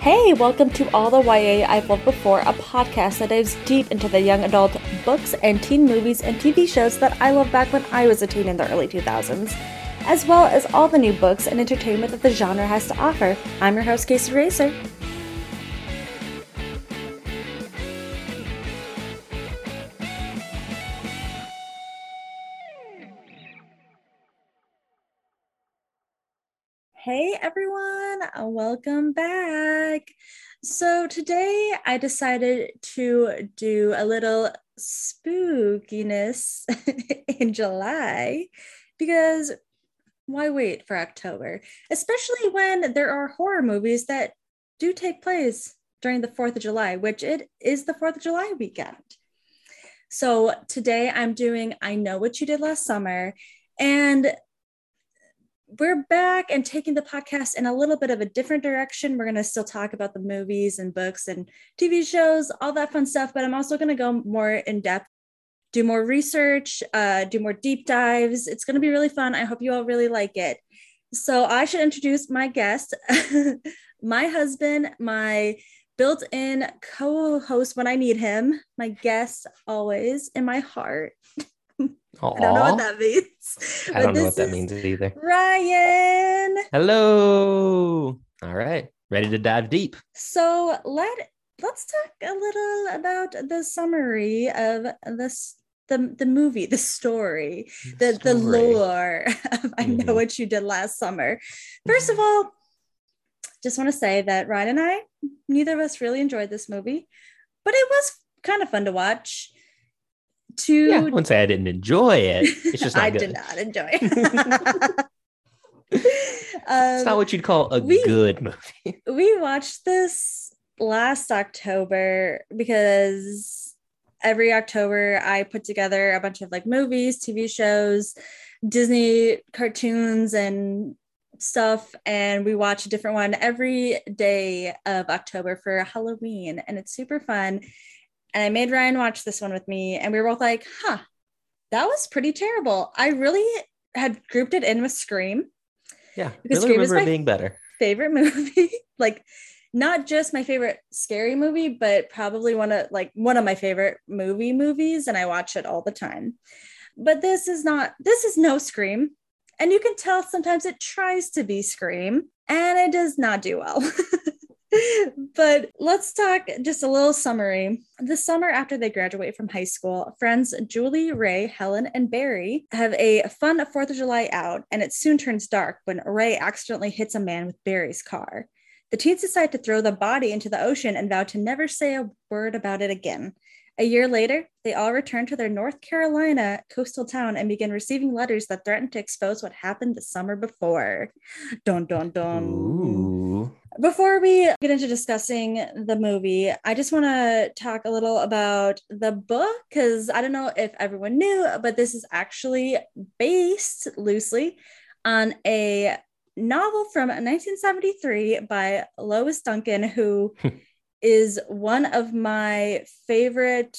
Hey, welcome to All the YA I've Loved Before, a podcast that dives deep into the young adult books and teen movies and TV shows that I loved back when I was a teen in the early 2000s, as well as all the new books and entertainment that the genre has to offer. I'm your host, Kaycee Racer. Hey everyone, welcome back. So, today I decided to do a little spookiness in July because why wait for October? Especially when there are horror movies that do take place during the 4th of July, which it is the 4th of July weekend. So, today I'm doing I Know What You Did Last Summer. And we're back and taking the podcast in a little bit of a different direction. We're going to still talk about the movies and books and TV shows, all that fun stuff, but I'm also going to go more in depth, do more research, uh, do more deep dives. It's going to be really fun. I hope you all really like it. So, I should introduce my guest, my husband, my built in co host when I need him, my guest always in my heart. Aww. I don't know what that means. I don't know what that means either. Ryan. Hello. All right. Ready to dive deep. So let let's talk a little about the summary of this the, the movie, the story, the, the, lore of I know mm-hmm. what you did last summer. First of all, just want to say that Ryan and I, neither of us really enjoyed this movie, but it was kind of fun to watch to yeah, I wouldn't say I didn't enjoy it. It's just I good. did not enjoy it. it's not um, what you'd call a we, good movie. we watched this last October because every October I put together a bunch of like movies, TV shows, Disney cartoons, and stuff. And we watch a different one every day of October for Halloween. And it's super fun. And I made Ryan watch this one with me, and we were both like, huh, that was pretty terrible. I really had grouped it in with Scream. Yeah, because really Scream is my being better. Favorite movie. like not just my favorite scary movie, but probably one of like one of my favorite movie movies, and I watch it all the time. But this is not, this is no Scream. And you can tell sometimes it tries to be Scream, and it does not do well. but let's talk just a little summary. The summer after they graduate from high school, friends Julie, Ray, Helen, and Barry have a fun 4th of July out, and it soon turns dark when Ray accidentally hits a man with Barry's car. The teens decide to throw the body into the ocean and vow to never say a word about it again. A year later, they all return to their North Carolina coastal town and begin receiving letters that threaten to expose what happened the summer before. Dun dun dun. Ooh. Before we get into discussing the movie, I just want to talk a little about the book because I don't know if everyone knew, but this is actually based loosely on a novel from 1973 by Lois Duncan, who is one of my favorite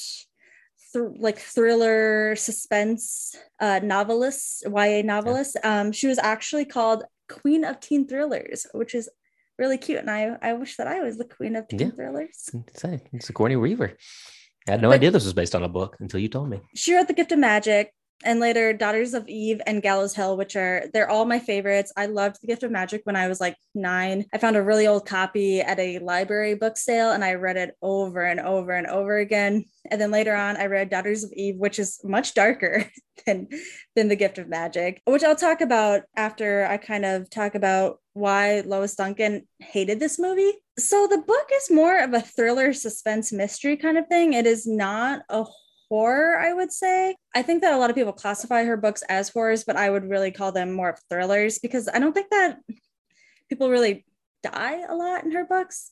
th- like thriller suspense uh, novelists, YA novelists. Yeah. Um, she was actually called Queen of Teen Thrillers, which is really cute. And I, I wish that I was the queen of teen yeah. thrillers. It's, a, it's Sigourney Weaver. I had no but idea this was based on a book until you told me. She wrote The Gift of Magic, and later Daughters of Eve and Gallows Hill, which are they're all my favorites. I loved The Gift of Magic when I was like nine. I found a really old copy at a library book sale and I read it over and over and over again. And then later on, I read Daughters of Eve, which is much darker than than The Gift of Magic, which I'll talk about after I kind of talk about why Lois Duncan hated this movie. So the book is more of a thriller suspense mystery kind of thing. It is not a horror, I would say. I think that a lot of people classify her books as horrors, but I would really call them more thrillers because I don't think that people really die a lot in her books.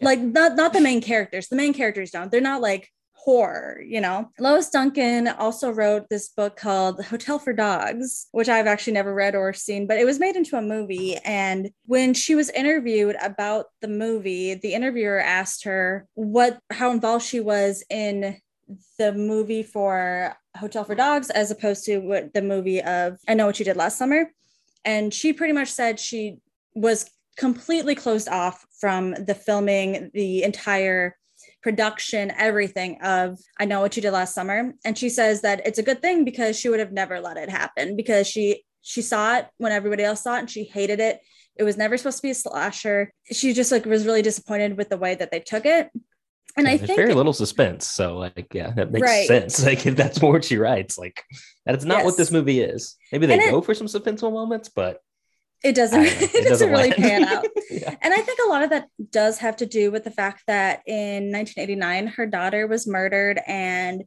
Yeah. Like not not the main characters. The main characters don't. They're not like horror, you know. Lois Duncan also wrote this book called Hotel for Dogs, which I've actually never read or seen, but it was made into a movie. And when she was interviewed about the movie, the interviewer asked her what how involved she was in the movie for Hotel for Dogs as opposed to what the movie of I Know What You Did Last Summer. And she pretty much said she was completely closed off from the filming, the entire production, everything of I Know What You Did Last Summer. And she says that it's a good thing because she would have never let it happen because she she saw it when everybody else saw it and she hated it. It was never supposed to be a slasher. She just like was really disappointed with the way that they took it. And Yeah, I think very little suspense. So like, yeah, that makes Right. sense. Like if that's more what she writes, like that's not what this movie is. Maybe they And it- go for some suspenseful moments, but it doesn't I don't it, doesn't, really land. pan out. yeah. And I think a lot of that does have to do with the fact that in 1989, her daughter was murdered, and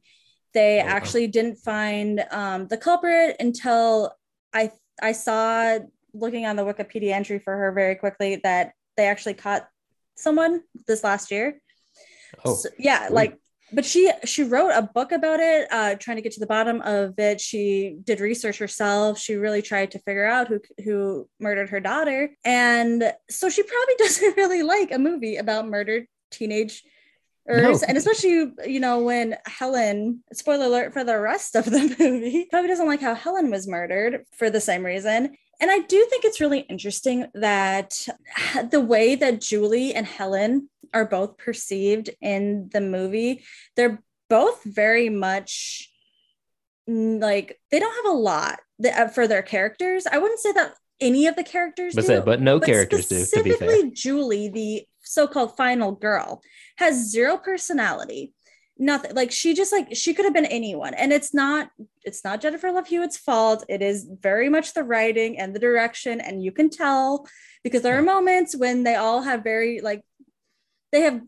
they Oh, wow. actually didn't find um, the culprit until I I saw looking on the Wikipedia entry for her very quickly that they actually caught someone this last year. Oh, So- yeah, weird. like but she she wrote a book about it uh trying to get to the bottom of it. She did research herself. She really tried to figure out who who murdered her daughter. And so she probably doesn't really like a movie about murdered teenage No. and especially you know when helen spoiler alert for the rest of the movie probably doesn't like how helen was murdered for the same reason. And i do think it's really interesting that the way that julie and helen are both perceived in the movie they're both very much mm, like they don't have a lot uh, for their characters i wouldn't say that any of the characters but, do but no but characters do, be fair. specifically Julie, the so-called final girl, has zero personality. Nothing. Like she just like she could have been anyone, and it's not. It's not Jennifer Love Hewitt's fault. It is very much the writing and the direction, and you can tell because there are moments when they all have very like they have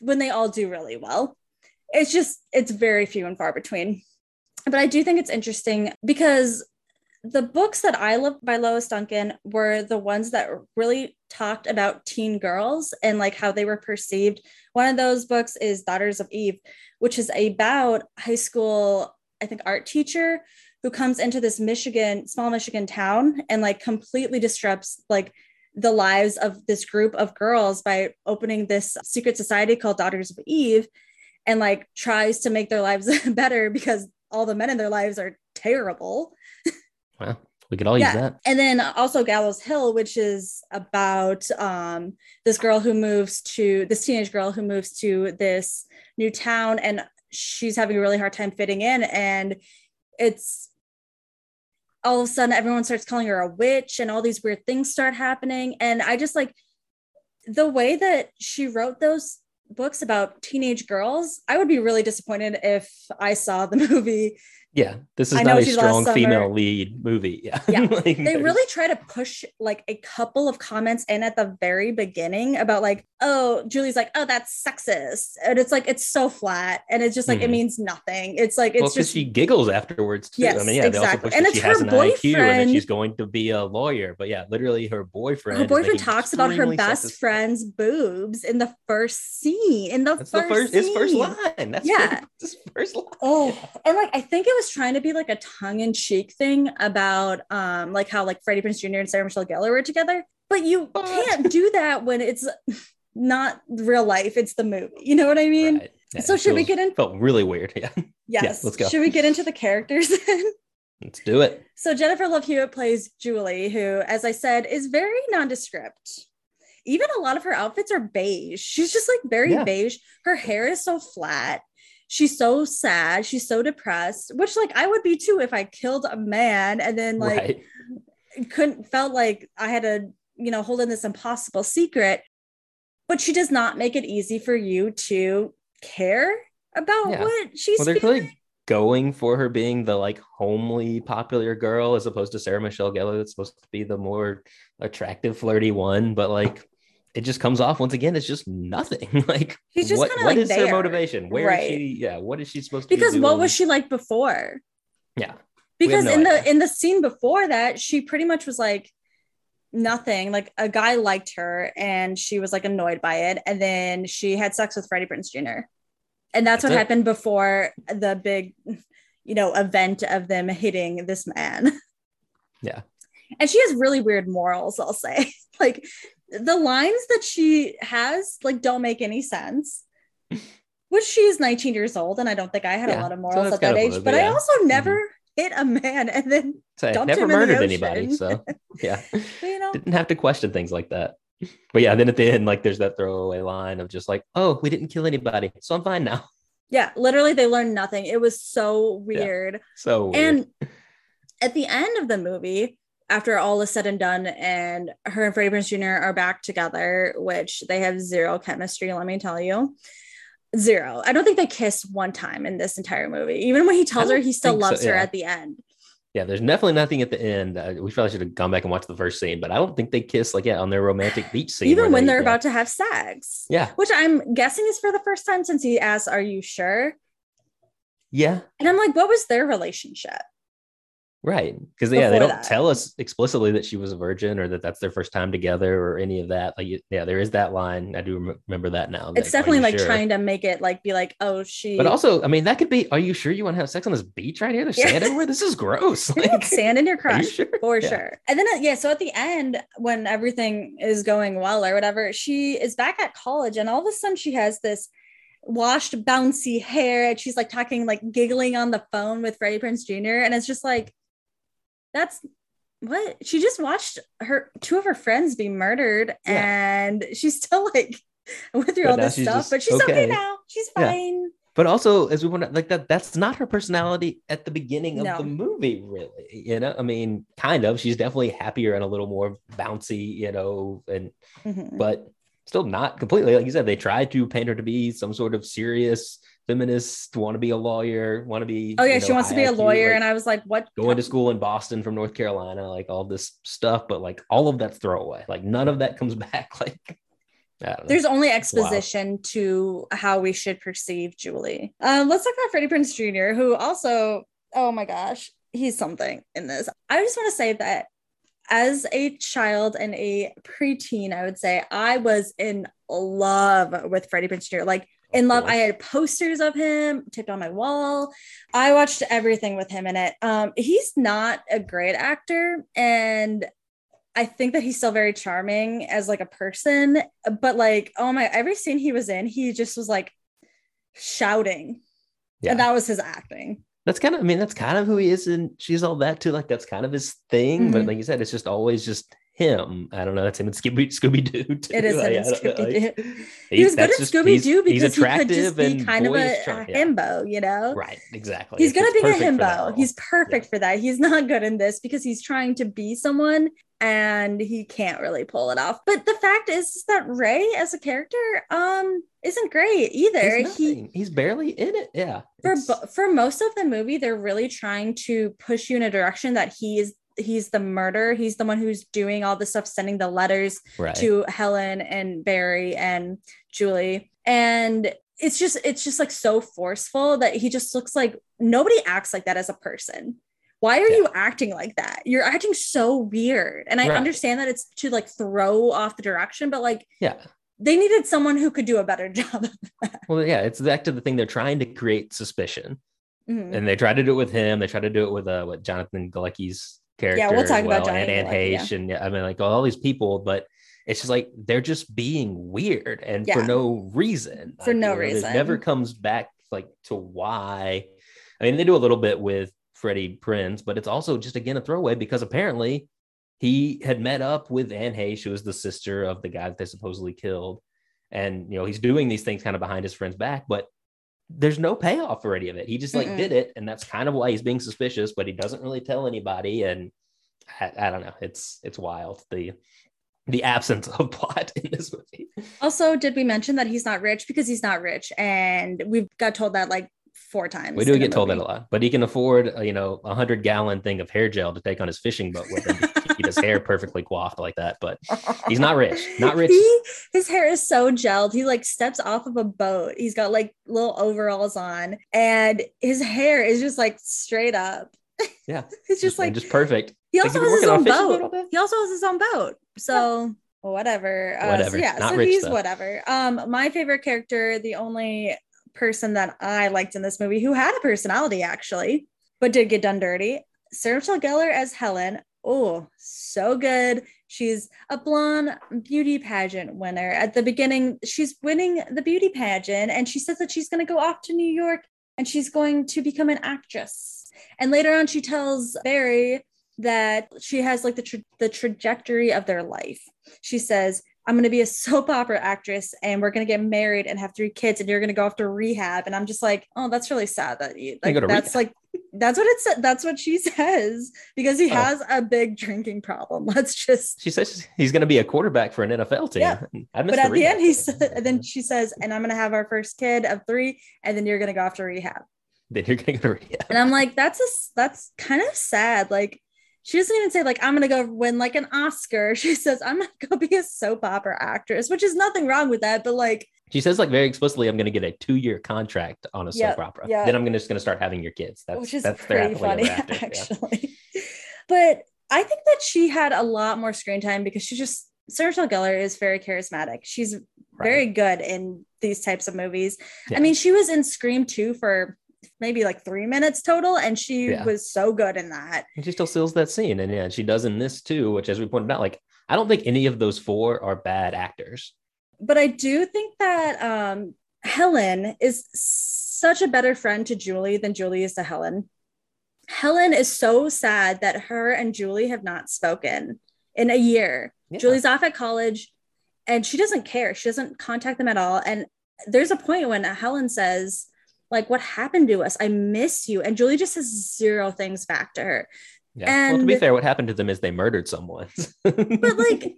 when they all do really well. It's just it's very few and far between. But I do think it's interesting because the books that I loved by Lois Duncan were the ones that really talked about teen girls and like how they were perceived. One of those books is Daughters of Eve, which is about high school, I think, art teacher who comes into this Michigan, small Michigan town and like completely disrupts like the lives of this group of girls by opening this secret society called Daughters of Eve and like tries to make their lives better because all the men in their lives are terrible. Well, we could all use that. And then also Gallows Hill, which is about um, this girl who moves to this teenage girl who moves to this new town and she's having a really hard time fitting in. And it's all of a sudden everyone starts calling her a witch and all these weird things start happening. And I just like the way that she wrote those books about teenage girls, I would be really disappointed if I saw the movie Yeah, this is I not a strong female lead movie. Yeah, Yeah, Like, they there's- really try to push like a couple of comments in at the very beginning about like oh julie's like oh that's sexist and it's like it's so flat and it's just like it Mhm. means nothing it's like it's because just she giggles afterwards too. I Yes, mean, yeah, they also exactly. push And that it's she has her an IQ and boyfriend- she's going to be a lawyer. But yeah, literally, her boyfriend. her boyfriend talks about her best sexist- friend's boobs in the first scene in the That's first the first. His first line. That's Yeah. his first line. Oh, and like I think it was trying to be like a tongue-in-cheek thing about um like how like Freddie Prinze Jr. and Sarah Michelle Gellar were together, but you can't do that when it's not real life, it's the movie. You know what I mean? Right. Yeah, so should we get in? Felt really weird. Yeah, Yes. let's go. Should we get into the characters then? let's do it. so Jennifer Love Hewitt plays Julie, who, as I said, is very nondescript. Even a lot of her outfits are beige. She's just like very Yeah. beige. Her hair is so flat. She's so sad. She's so depressed, which like I would be too if I killed a man and then like right. couldn't felt like I had to, you know, hold in this impossible secret. But she does not make it easy for you to care about Yeah. what she's Well, they're feeling. clearly going for her being the like homely, popular girl as opposed to Sarah Michelle Gellar. That's supposed to be the more attractive, flirty one. But like, it just comes off once again. It's just nothing. like, She's just what, what like, is her motivation? Where is Right. she? Yeah, what is she supposed to? Be? Because be what was she like before? Yeah, Because no in the in the scene before that, she pretty much was like nothing. Like a guy liked her and she was like annoyed by it. And then she had sex with Freddie Prinze Jr. And that's, That's what it. happened before the big, you know, event of them hitting this man. Yeah. And she has really weird morals, I'll say. like the lines that she has like don't make any sense. Which she is 19 years old, and I don't think I had a lot of morals that's at that age. But I yeah. Mm-hmm. also never hit a man and then So dumped never him in the murdered anybody. ocean. So yeah, you know didn't have to question things like that. but yeah, then at the end, like there's that throwaway line of just like, oh, we didn't kill anybody, so I'm fine now. Yeah, literally, they learned nothing. It was so weird. So weird. And at the end of the movie, after all is said and done, and her and Freddie Prinze Jr. are back together, which they have zero chemistry, let me tell you. Zero. I don't think they kiss one time in this entire movie. Even when he tells her he still think so, loves her at the end. yeah, there's definitely nothing at the end. Uh, we probably should have gone back and watched the first scene, but I don't think they kiss like yeah on their romantic beach scene. Even when they- they're yeah. about to have sex. Yeah, Which I'm guessing is for the first time since he asks, Are you sure? yeah, And I'm like, What was their relationship? Right. Because yeah, they don't that. tell us explicitly that she was a virgin or that that's their first time together or any of that. Like yeah, there is that line. I do rem- remember that now. It's definitely like trying to make it like be like, Oh, she. But also, I mean, that could be. Are you sure you want to have sex on this beach right here? There's Yeah. sand everywhere. This is gross. Like, sand in your are you sure? for Yeah. sure. And then, uh, yeah, so at the end, when everything is going well or whatever, she is back at college, and all of a sudden she has this washed, bouncy hair, and she's like talking, like giggling on the phone with Freddie Prinze Jr. And it's just like, that's what she just watched her two of her friends be murdered, and she's still like went through But all this stuff, just but she's okay. okay. now. She's Yeah. fine. But also, as we want to like that, that's not her personality at the beginning of No. the movie, really. You know, I mean, kind of. She's definitely happier and a little more bouncy, you know, and Mhm. but still not completely. Like you said, they tried to paint her to be some sort of serious feminist, want to be a lawyer, want to be. Oh yeah, you she know, wants to be a lawyer, like, and I was like, "What?" going to school in Boston from North Carolina, like all this stuff, but like all of that's throwaway. Like none of that comes back. Like. There's only exposition to how we should perceive Julie. Um, let's talk about Freddie Prinze Jr., who also, oh my gosh, he's something in this. I just want to say that as a child and a preteen, I would say I was in love with Freddie Prinze Jr. Like in love, I had posters of him taped on my wall. I watched everything with him in it. Um, he's not a great actor, and I think that he's still very charming as like a person, but like, oh my, every scene he was in, he just was like shouting. Yeah. And that was his acting. that's kind of i mean that's kind of who he is and she's all that too like that's kind of his thing but Mhm. like you said it's just always just him i don't know that's him and scooby scooby-doo. It is him Like, in I don't know, Scooby-Doo. like, He was good at Scooby Doo because he could just be kind of a, a yeah. himbo, you know? right exactly He's gonna be a perfect for that himbo. He's perfect for that. He's not good in this because he's trying to be someone and he can't really pull it off. But the fact is that Ray as a character um isn't great either. he's, he he's barely in it yeah for for most of the movie they're really trying to push you in a direction that he is he's the murderer. He's the one who's doing all the stuff sending the letters right. to helen and barry and julie. And it's just it's just like so forceful that he just looks like nobody acts like that as a person. Why are Yeah. you acting like that? You're acting so weird. And i Right. understand that it's to like throw off the direction but like yeah. they needed someone who could do a better job well yeah it's back to the thing. They're trying to create suspicion. Mhm. and they try to do it with him. They try to do it with uh, what Jonathan Galecki's character. we'll as talk about well, and Anne Galecki, yeah. And yeah, I mean, like all these people, but it's just like they're just being weird and for no reason. For Like, no you know, reason. It never comes back like to why. I mean, they do a little bit with Freddie Prinze, but it's also just again a throwaway because apparently he had met up with Anne Heche, who was the sister of the guy that they supposedly killed. And you know, he's doing these things kind of behind his friend's back, but there's no payoff for any of it. He just like Mm-mm. did it, and that's kind of why he's being suspicious, but he doesn't really tell anybody. And I, I don't know. It's it's wild the the absence of plot in this movie. Also, did we mention that he's not rich because he's not rich, and we've got told that like four times. We do get told that a lot, but he can afford uh, you know a hundred gallon thing of hair gel to take on his fishing boat with him keep his hair perfectly coiffed like that. But he's not rich. Not rich. He, his hair is so gelled. He like steps off of a boat. He's got like little overalls on, and his hair is just like straight up. Yeah, It's just and like just perfect. he also he's has his working on a own boat boat. all day? He also has his own boat. So whatever. Uh, so Whatever. yeah, Not so rich, he's though. whatever. Um, my favorite character, the only person that I liked in this movie who had a personality actually, but did get done dirty. Sarah Michelle Gellar as Helen. Oh, so good. She's a blonde beauty pageant winner. At the beginning, she's winning the beauty pageant, and she says that she's going to go off to New York and she's going to become an actress. And later on, she tells Barry that she has like the tra- the trajectory of their life. She says I'm going to be a soap opera actress and we're going to get married and have three kids and you're going to go off to rehab. And I'm just like, oh, that's really sad that you like, that's like, that's what it said. That's what she says because he oh. has a big drinking problem. Let's just. She says he's going to be a quarterback for an NFL team. Yeah. but at the end, he said, and then she says, and I'm going to have our first kid of three, and then you're going to go off to rehab. Then you're going to go to rehab. And I'm like, that's a, that's kind of sad. Like, she doesn't even say like i'm gonna go win like an oscar she says i'm gonna go be a soap opera actress which is nothing wrong with that but like she says like very explicitly i'm gonna get a two-year contract on a soap opera yeah. then i'm gonna just gonna start having your kids that's which is that's pretty funny actually yeah. but i think that she had a lot more screen time because she just sarah michelle gellar is very charismatic she's right. very good in these types of movies yeah. i mean she was in scream 2 for maybe like three minutes total, and she yeah. was so good in that. And she still steals that scene, and yeah, she does in this too. Which, as we pointed out, like I don't think any of those four are bad actors. But I do think that um, Helen is such a better friend to Julie than Julie is to Helen. Helen is so sad that her and Julie have not spoken in a year. Yeah. Julie's off at college and she doesn't care. She doesn't contact them at all. And there's a point when Helen says, like what happened to us i miss you and julie just says zero things back to her yeah and, well to be fair what happened to them is they murdered someone but like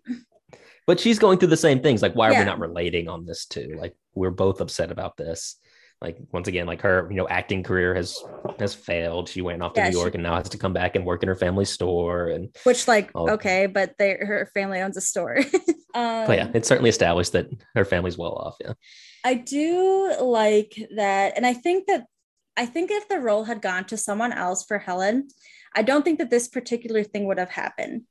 but she's going through the same things like why are yeah. we not relating on this too like we're both upset about this like once again like her you know acting career has has failed she went off to yeah, new york she, and now has to come back and work in her family store and which like okay but they her family owns a store um, but yeah it's certainly established that her family's well off yeah I do like that. And I think that I think if the role had gone to someone else for Helen, I don't think that this particular thing would have happened.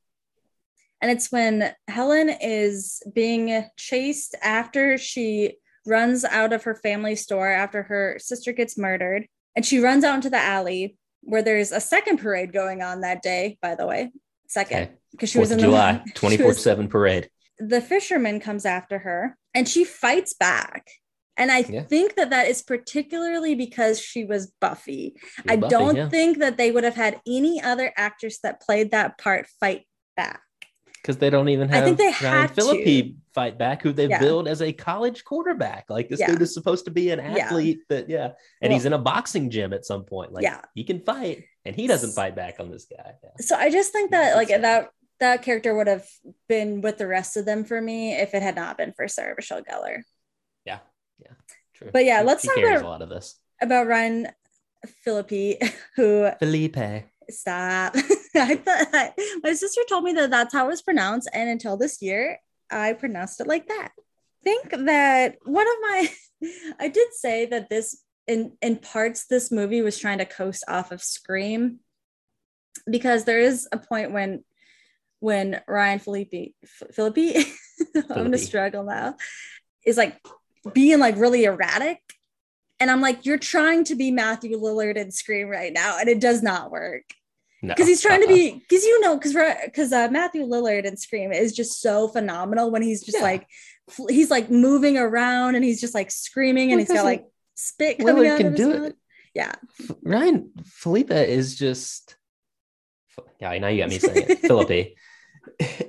And it's when Helen is being chased after she runs out of her family store after her sister gets murdered. And she runs out into the alley where there's a second parade going on that day, by the way. Second, because okay. she was in July, 24 7 parade. The fisherman comes after her and she fights back and I yeah. think that that is particularly because she was Buffy. She's I Buffy, don't yeah. think that they would have had any other actress that played that part fight back. Because they don't even have I think they Ryan Phillippe fight back, who they yeah. build as a college quarterback. Like this dude is supposed to be an athlete that, yeah. And well, he's in a boxing gym at some point. Like, yeah, he can fight, and he doesn't fight back on this guy. So I just think that, like, that that character would have been with the rest of them for me if it had not been for Sarah Michelle Gellar. Yeah, yeah, true. But yeah, let's he talk about a lot of this about Ryan Phillippe, who Felipe. Stop. I thought my sister told me that that's how it was pronounced, and until this year, I pronounced it like that. I think that one of my, I did say that this in in parts this movie was trying to coast off of Scream, because there is a point when when Ryan Phillippe Phillippe, I'm gonna struggle now, is like being like really erratic. And I'm like, you're trying to be Matthew Lillard in Scream right now, and it does not work. Because no. he's trying uh-uh. to be, because you know, because because uh, Matthew Lillard and Scream is just so phenomenal when he's just yeah. like, he's like moving around and he's just like screaming and he's got like spit coming Lillard out can of his do mouth. it. Yeah, Ryan Phillippe is just, yeah. Now you got me saying it, Phillippe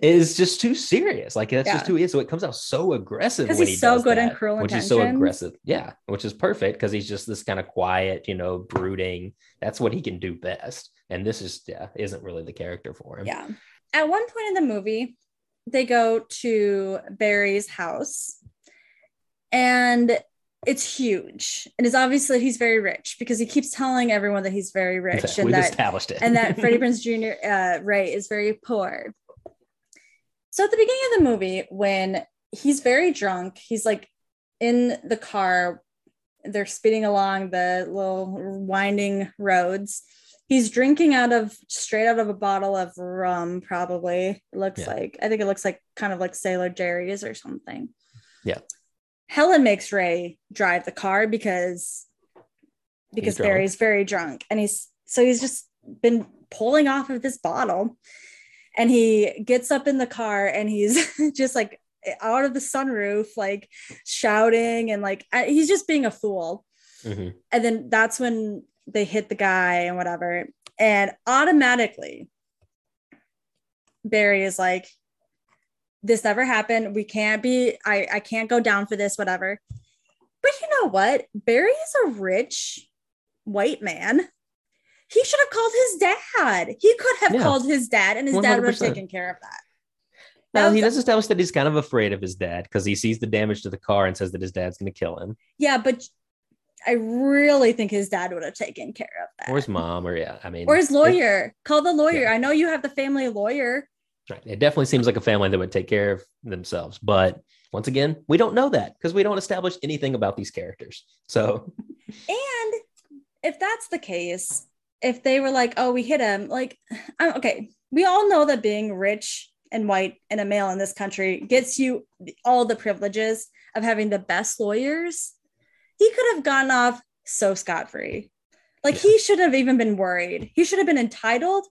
is just too serious. Like that's yeah. just too So it comes out so aggressive because he's he so good that, in cruel which is so aggressive. Yeah, which is perfect because he's just this kind of quiet, you know, brooding. That's what he can do best. And this is yeah, isn't really the character for him. Yeah. At one point in the movie, they go to Barry's house, and it's huge. And it's obvious that he's very rich because he keeps telling everyone that he's very rich and We've that established it. and that Freddie Prinze Jr. Uh, Ray is very poor. So at the beginning of the movie, when he's very drunk, he's like in the car, they're speeding along the little winding roads. He's drinking out of straight out of a bottle of rum, probably. It looks yeah. like I think it looks like kind of like Sailor Jerry's or something. Yeah. Helen makes Ray drive the car because because Barry's very drunk. And he's so he's just been pulling off of this bottle and he gets up in the car and he's just like out of the sunroof like shouting and like he's just being a fool mm-hmm. and then that's when they hit the guy and whatever and automatically barry is like this never happened. We can't be, I, I can't go down for this, whatever. But you know what? Barry is a rich white man. He should have called his dad. He could have Yeah. called his dad, and his dad would have taken care of that. Now he does establish that he's kind of afraid of his dad because he sees the damage to the car and says that his dad's going to kill him, Yeah, but I really think his dad would have taken care of that. or his mom, or yeah. I mean, Or his it- lawyer. Call the lawyer. Yeah. I know you have the family lawyer. Right. It definitely seems like a family that would take care of themselves. But once again, we don't know that because we don't establish anything about these characters. So And if that's the case, if they were like, oh, we hit him, like, I'm, okay, we all know that being rich and white and a male in this country gets you all the privileges of having the best lawyers. He could have gone off so scot free. Like, he shouldn't have even been worried. He should have been entitled.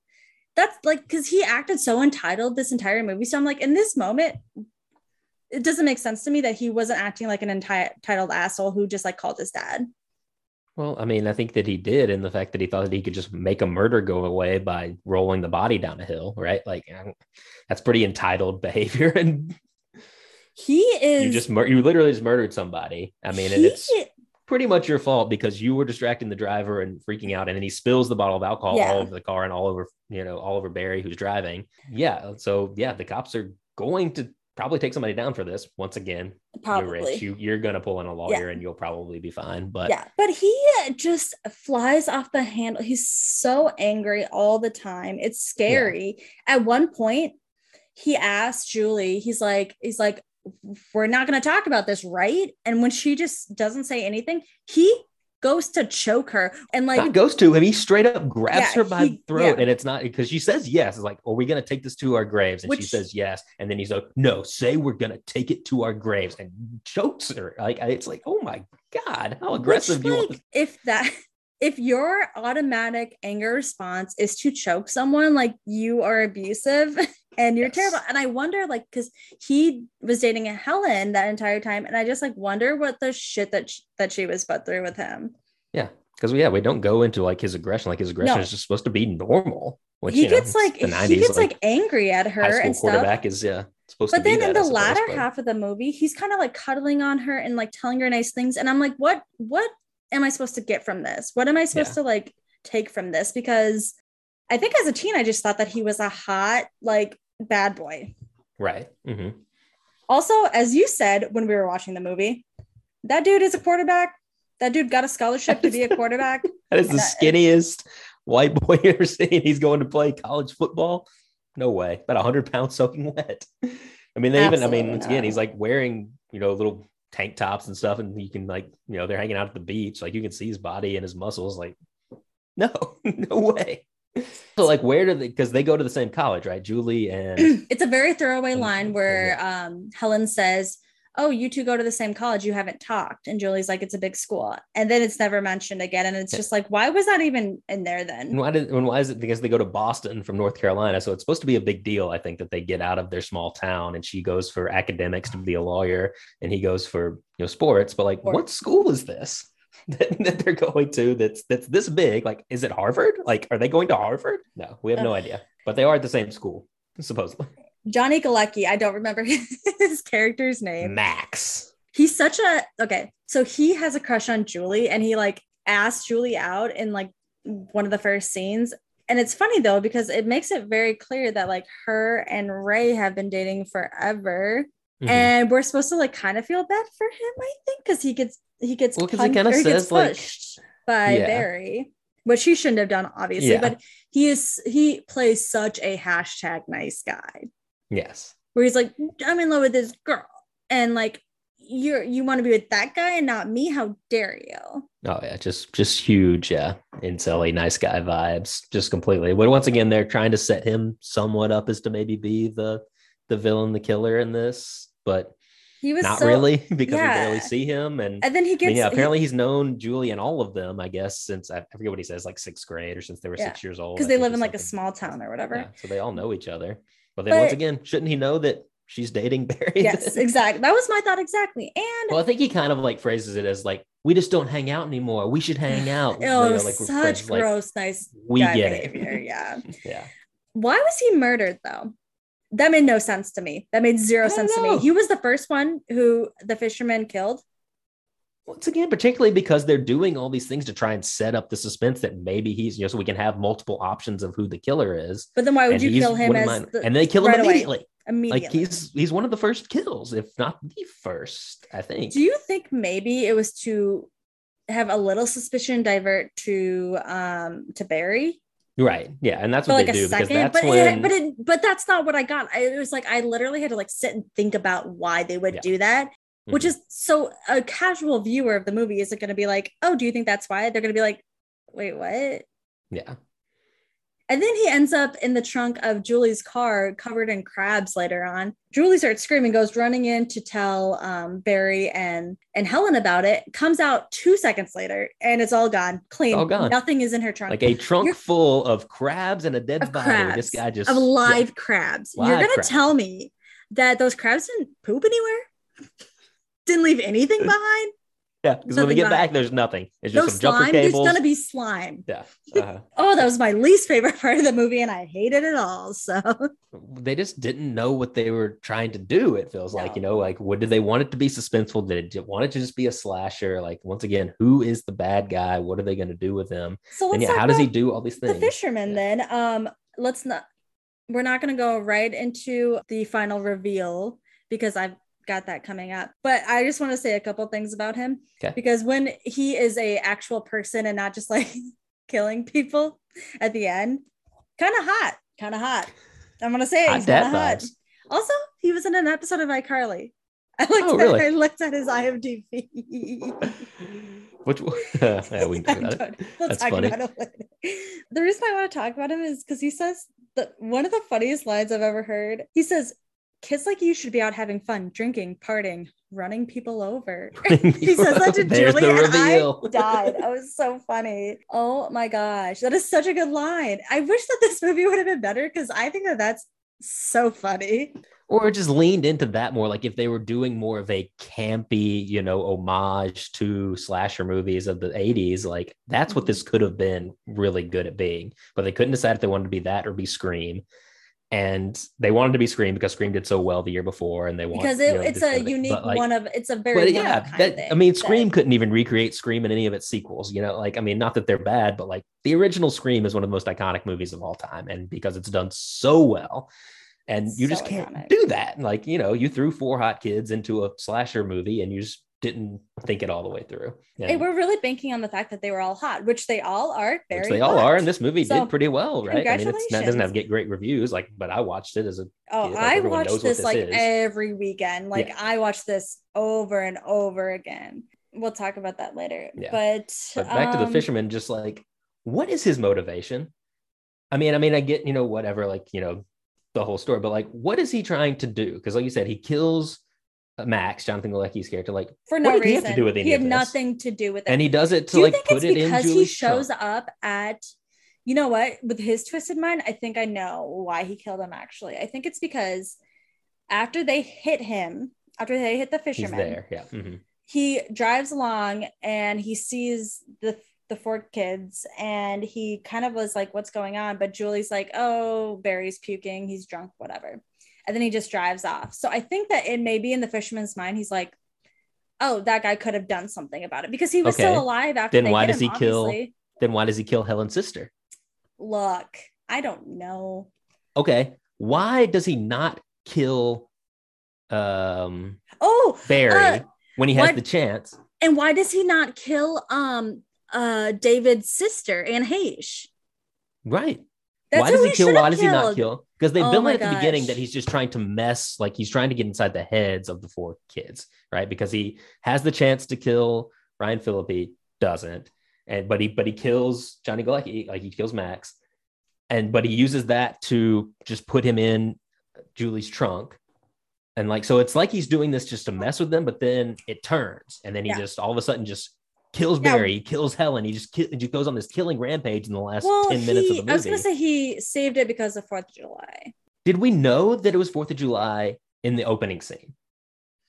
That's like, because he acted so entitled this entire movie. So I'm like, in this moment, it doesn't make sense to me that he wasn't acting like an entitled asshole who just like called his dad. Well, I mean, I think that he did in the fact that he thought that he could just make a murder go away by rolling the body down a hill, right? Like that's pretty entitled behavior, and He is you just mur- you literally just murdered somebody. I mean, and he- it's pretty much your fault because you were distracting the driver and freaking out, and then he spills the bottle of alcohol Yeah. all over the car and all over you know all over Barry who's driving. Yeah, so yeah, the cops are going to probably take somebody down for this. Once again, probably. you're rich, you, you're gonna pull in a lawyer, and you'll probably be fine. But yeah, but he uh, just flies off the handle. He's so angry all the time. It's scary. At one point, he asked Julie, he's like, he's like, we're not going to talk about this, right? And when she just doesn't say anything, he goes to choke her and like Not goes to him. He straight up grabs Yeah, her by he- the throat, yeah. and it's not because she says yes. It's like, "Are we gonna take this to our graves?" And she says yes, and then he's like, "No, say we're gonna take it to our graves," and chokes her. Like it's like, oh my god, how aggressive Which, you like, if that if your automatic anger response is to choke someone like you are abusive and you're Yes. terrible and i wonder like because he was dating a helen that entire time and i just like wonder what the shit that sh- that she was put through with him Yeah, because we yeah, we don't go into like his aggression. Like his aggression No. is just supposed to be normal. Which he know, gets it's like the he 90s, gets like, angry at her and stuff quarterback is yeah supposed but to then in that, I the suppose, latter but- half of the movie he's kind of like cuddling on her and like telling her nice things and i'm like what what am i supposed to get from this what am i supposed Yeah. to like take from this because i think as a teen i just thought that he was a hot like bad boy right. hmm also as you said when we were watching the movie that dude is a quarterback that dude got a scholarship to be a quarterback That is the I- skinniest white boy you ever seen. He's going to play college football. No way. About 100 pounds soaking wet. I mean, they even, I mean, once again, he's like wearing, you know, little tank tops and stuff. And you can, like, you know, they're hanging out at the beach. Like, you can see his body and his muscles. Like, no, no way. So, like, where do they, because they go to the same college, right? Julie and, it's a very throwaway line where um, Helen says, "Oh, you two go to the same college. You haven't talked." And Julie's like, "It's a big school," and then it's never mentioned again. And it's just like, why was that even in there and then? why did, and why is it? Because they go to Boston from North Carolina. So, it's supposed to be a big deal, I think, that they get out of their small town and she goes for academics to be a lawyer and he goes for, you know, sports. But, like, Sports. what school is this? that, that they're going to that's that's this big like is it harvard like are they going to harvard no we have no idea but they are at the same school supposedly Johnny Galecki, I don't remember his character's name. max He's such a okay. So he has a crush on Julie, and he like asked Julie out in like one of the first scenes. And it's funny though because it makes it very clear that like her and Ray have been dating forever. Mhm. and we're supposed to like kind of feel bad for him i think because he gets he gets Well, he or he gets says, like- pushed by Yeah. barry which he shouldn't have done obviously Yeah. but he is he plays such a hashtag nice guy. Yes. Where he's like i'm in love with this girl and like you're you want to be with that guy and not me? How dare you? Oh yeah just just huge yeah incelly nice guy vibes just completely. But once again they're trying to set him somewhat up as to maybe be the the villain the killer in this but he was not so- really because yeah. we barely see him and and then he I gets mean, yeah, he- apparently he's known Julie and all of them, I guess, since I forget what he says, like sixth grade or since they were Yeah, six years old. because they live in like a small town or whatever Yeah, so they all know each other. But then once again, shouldn't he know that she's dating Barry? yes exactly that was my thought exactly and well, I think he kind of like phrases it as like, we just don't hang out anymore. We should hang out. Oh, you oh know, like, such friends, like, gross nice we guy get behavior it. yeah yeah. why was he murdered though that made no sense to me. That made zero sense to me. He was the first one who the fisherman killed. once again, particularly because they're doing all these things to try and set up the suspense that maybe he's, you know, so we can have multiple options of who the killer is. But then why would And you kill him as the, and they kill him right away. immediately. immediately? Like he's he's one of the first kills, if not the first, I think. Do you think maybe it was to have a little suspicion divert to um to Barry right. Yeah. And that's what like they a do because second? that's But when it, but it but that's not what I got. I, it was like I literally had to like sit and think about why they would Yeah. do that. Which Mhm. is so a casual viewer of the movie isn't going to be like, oh, do you think that's why? They're going to be like, wait, what? yeah. And then he ends up in the trunk of Julie's car covered in crabs later on. Julie starts screaming, goes running in to tell um, Barry and and Helen about it. Comes out two seconds later and it's all gone, clean. all gone. Nothing is in her trunk. Like a trunk You're- full of crabs and a dead of body. crabs. This guy just of yeah. live crabs. You're gonna crabs. tell me that those crabs didn't poop anywhere? didn't leave anything behind? Yeah, because when we get behind. back, there's nothing. It's No just some jumper slime. There's cables. gonna be slime. yeah. uh-huh. Oh, that was my least favorite part of the movie, and I hated it all. So they just didn't know what they were trying to do. It feels like, you know, like what did they want it to be suspenseful? Did it want it to just be a slasher? Like once again, who is the bad guy? What are they going to do with him? so And yeah, how does he do all these things? the things? fisherman Yeah. then um let's not we're not going to go right into the final reveal because i've got that coming up but i just want to say a couple things about him Okay. because when he is a actual person and not just like killing people at the end kind of hot kind of hot i'm going to say Hot he's dad kind of hot also he was in an episode of icarly I looked, Oh, at, really? I looked at his IMDb. Which one? yeah, we can talk about it. We'll That's talk funny. about it later. The reason I want to talk about him is because he says that one of the funniest lines I've ever heard. He says, "Kids like you should be out having fun, drinking, partying, running people over." he says that to There's Julie, and I died. That was so funny. Oh my gosh, that is such a good line. I wish that this movie would have been better because I think that that's so funny. or just leaned into that more like if they were doing more of a campy you know homage to slasher movies of the 80s like that's what Mm-hmm. this could have been really good at being but they couldn't decide if they wanted to be that or be scream and they wanted to be scream because scream did so well the year before and they want Because you it, know, it's a kind of thing. unique like, one of it's a very but yeah, that, I mean, that- Scream couldn't even recreate Scream in any of its sequels. You know, like I mean, not that they're bad, but like the original Scream is one of the most iconic movies of all time, and because it's done so well, and you just can't iconic. do that. Like you know, you threw four hot kids into a slasher movie, and you just didn't think it all the way through. Hey, And- we're really banking on the fact that they were all hot, which they all are. Very they all are, and this movie So, did pretty well, right? I mean, it's not, it doesn't have get great reviews, like, but I watched it as a Oh, like, I watched this this like is. every weekend. Like Yeah. I watched this over and over again. We'll talk about that later. Yeah. But, But back to the um, fisherman, just like, what is his motivation? I mean, I mean, I get, you know, whatever, like, you know, the whole story, but like, what is he trying to do? Because, like you said, he kills Max, Jonathan Galecki's character, like, for no did he reason. have to do with he had nothing to do with it. and he does it to do you like think put it's it in because he shows up at you know what with his twisted mind i think i know why he killed him actually i think it's because after they hit him after they hit the He's fisherman there, yeah. mhm. he drives along and he sees the the four kids and he kind of was like what's going on but julie's like oh barry's puking he's drunk whatever and then he just drives off so i think that it may be in the fisherman's mind he's like oh that guy could have done something about it because he was Okay. still alive after Then why does him, he kill- obviously. Then why does he kill Helen's sister? look i don't know Okay, why does he not kill um oh Barry Uh, when he has what- the chance? and why does he not kill um uh david's sister anne heche Right. That's why does he kill? Why does he not kill? Because they Oh build my it at the beginning that he's just trying to mess, like he's trying to get inside the heads of the four kids, right? Because he has the chance to kill Ryan Phillippe, doesn't, and but he but he kills Johnny Galecki, like he kills Max, and but he uses that to just put him in Julie's trunk. And like so, it's like he's doing this just to mess with them, but then it turns, and then he Yeah. just all of a sudden just kills. Barry, he kills Helen, he just, ki- he just goes on this killing rampage in the last well ten minutes of the movie. i was gonna say he saved it because of fourth of july Did we know that it was Fourth of July in the opening scene?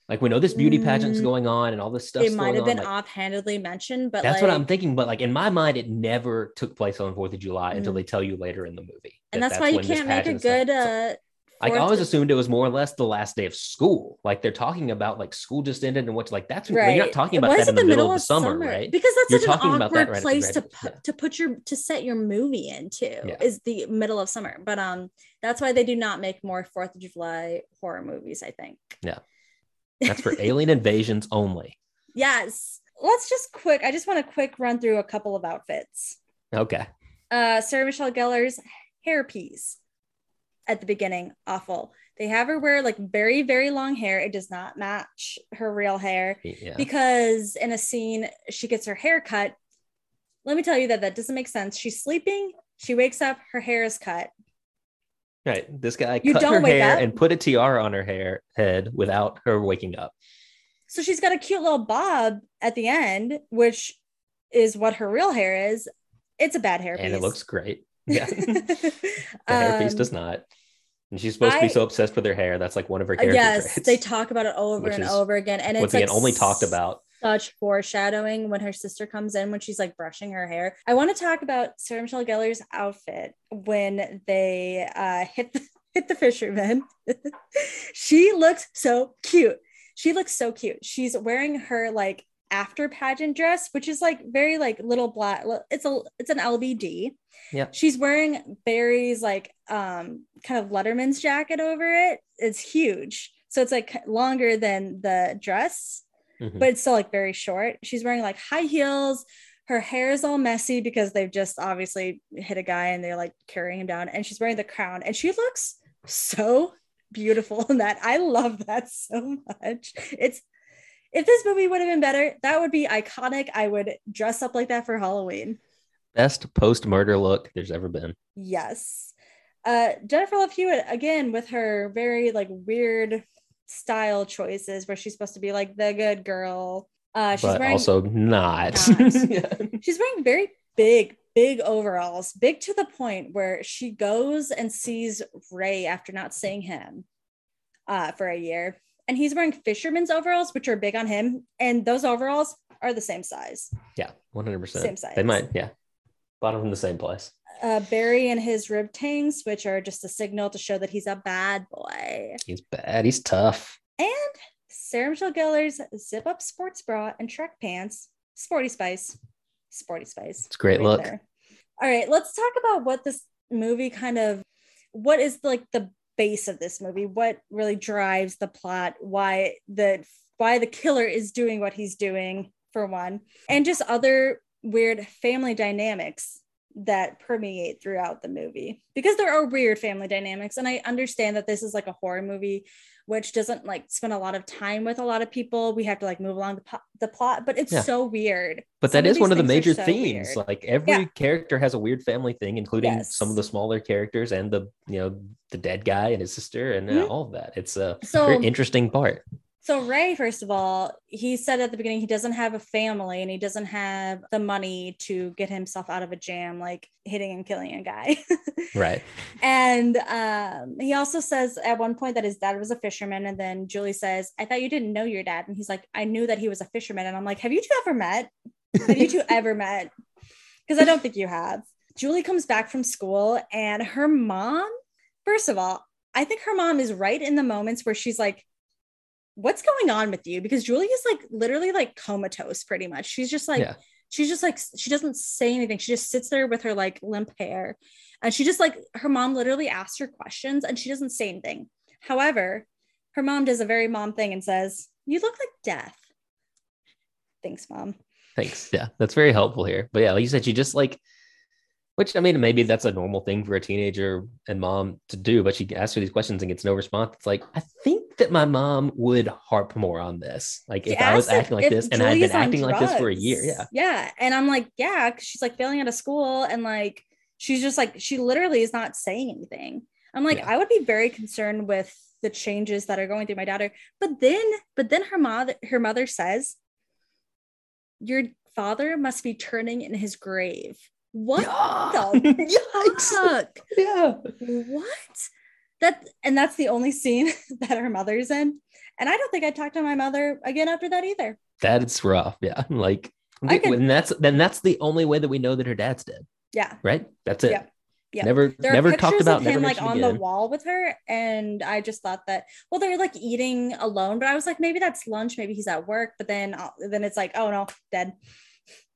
Like we know this beauty pageant's Mm, going on and all this stuff. it might have been like, offhandedly mentioned but that's like, what I'm thinking. But like in my mind, it never took place on Fourth of July until Mm. they tell you later in the movie. and that that's, why you can't make a pageant stuff- uh I always assumed it was more or less the last day of school. Like they're talking about like school just ended and what's like that's you're not talking about Why that in the middle, of the summer, right? Because that's You're such an talking about that awkward right place to pu- yeah. to put your to set your movie into Yeah. is the middle of summer. But um, that's why they do not make more Fourth of July horror movies. I think. Yeah, that's for alien invasions only. Yes. Let's just quick. I just want to quick run through a couple of outfits. Okay. uh Sarah Michelle Gellar's hairpiece at the beginning awful. They have her wear like very very long hair. It does not match her real hair Yeah. because in a scene she gets her hair cut. Let me tell you that that doesn't make sense. She's sleeping, she wakes up, her hair is cut. Right. This guy You cut don't her wake hair up? and put a tiara on her hair head without her waking up. So she's got a cute little bob at the end, which is what her real hair is. It's a bad hairpiece. And it looks great. Yeah. the hairpiece Um, does not. And she's supposed to be so obsessed with her hair. That's like one of her Uh, character yes, traits. they talk about it over and over again, and it's again, like only talked about. such foreshadowing when her sister comes in when she's like brushing her hair. I want to talk about Sarah Michelle Gellar's outfit when they uh, hit the, hit the fisherman. she looks so cute. She looks so cute. She's wearing her like after pageant dress, which is like very like little black. It's a it's an LBD. Yeah. She's wearing Barry's like um kind of Letterman's jacket over it. It's huge. So it's like longer than the dress Mhm. but it's still like very short. She's wearing like high heels. Her hair is all messy because they've just obviously hit a guy and they're like carrying him down. And she's wearing the crown and she looks so beautiful in that. I love that so much. It's if this movie would have been better, that would be iconic. I would dress up like that for Halloween. Best post murder look there's ever been. Yes. Uh, Jennifer Love Hewitt again with her very like weird style choices where she's supposed to be like the good girl. Uh, she's but wearing also not. not. Yeah. she's wearing very big, big overalls, big to the point where she goes and sees Ray after not seeing him uh, for a year. And he's wearing fisherman's overalls, which are big on him. And those overalls are the same size. Yeah, 100%. Same size. They might, yeah. Bought them from the same place. Uh, Barry and his rib tangs, which are just a signal to show that he's a bad boy. He's bad. He's tough. And Sarah Michelle Gellar's zip up sports bra and Trek pants, Sporty Spice. Sporty Spice. It's a great right look. there. All right, let's talk about what this movie kind of what is like the base of this movie? What really drives the plot? Why the why the killer is doing what he's doing for one, and just other weird family dynamics that permeate throughout the movie because there are weird family dynamics and i understand that this is like a horror movie which doesn't like spend a lot of time with a lot of people we have to like move along the, po- the plot but it's Yeah. so weird But Some that is one of the major so themes. weird. Like every Yeah. character has a weird family thing, including Yes. some of the smaller characters and the you know the dead guy and his sister and uh, Mhm. all of that. It's a So- very interesting part. So Ray, first of all, he said at the beginning he doesn't have a family and he doesn't have the money to get himself out of a jam, like hitting and killing a guy. Right. and um, he also says at one point that his dad was a fisherman, and then Julie says, "I thought you didn't know your dad," and he's like, "I knew that he was a fisherman," and I'm like, "Have you two ever met? Have you two ever met? Because I don't think you have." Julie comes back from school, and her mom, first of all, I think her mom is right in the moments where she's like what's going on with you? Because Julie is like literally like comatose pretty much. She's just like, Yeah. she's just like, she doesn't say anything. She just sits there with her like limp hair. And she just like, her mom literally asks her questions and she doesn't say anything. However, her mom does a very mom thing and says, You look like death. Thanks, mom. Thanks. Yeah, that's very helpful here. But yeah, like you said, she just like, which I mean, maybe that's a normal thing for a teenager and mom to do, but she asks her these questions and gets no response. It's like, I think that my mom would harp more on this. Like if I was asked if- acting like this and I had been acting like this for a year. Yeah. Yeah. And I'm like, yeah, because she's like failing out of school and like she's just like she literally is not saying anything. I'm like, Yeah. I would be very concerned with the changes that are going through my daughter. But then, but then her mother, her mother says, Your father must be turning in his grave. What Yeah. the fuck? Yeah. What? That and that's the only scene that her mother's in. And I don't think I'd talk to my mother again after that either. That's rough. Yeah. Like, I could- and that's then that's the only way that we know that her dad's dead, Yeah. right? That's it. Yeah. Yeah. Never, There never talked about. him like on again. the wall with her, and I just thought that well, they're like eating alone, but I was like, maybe that's lunch, maybe he's at work, but then uh, then it's like, oh no, dead.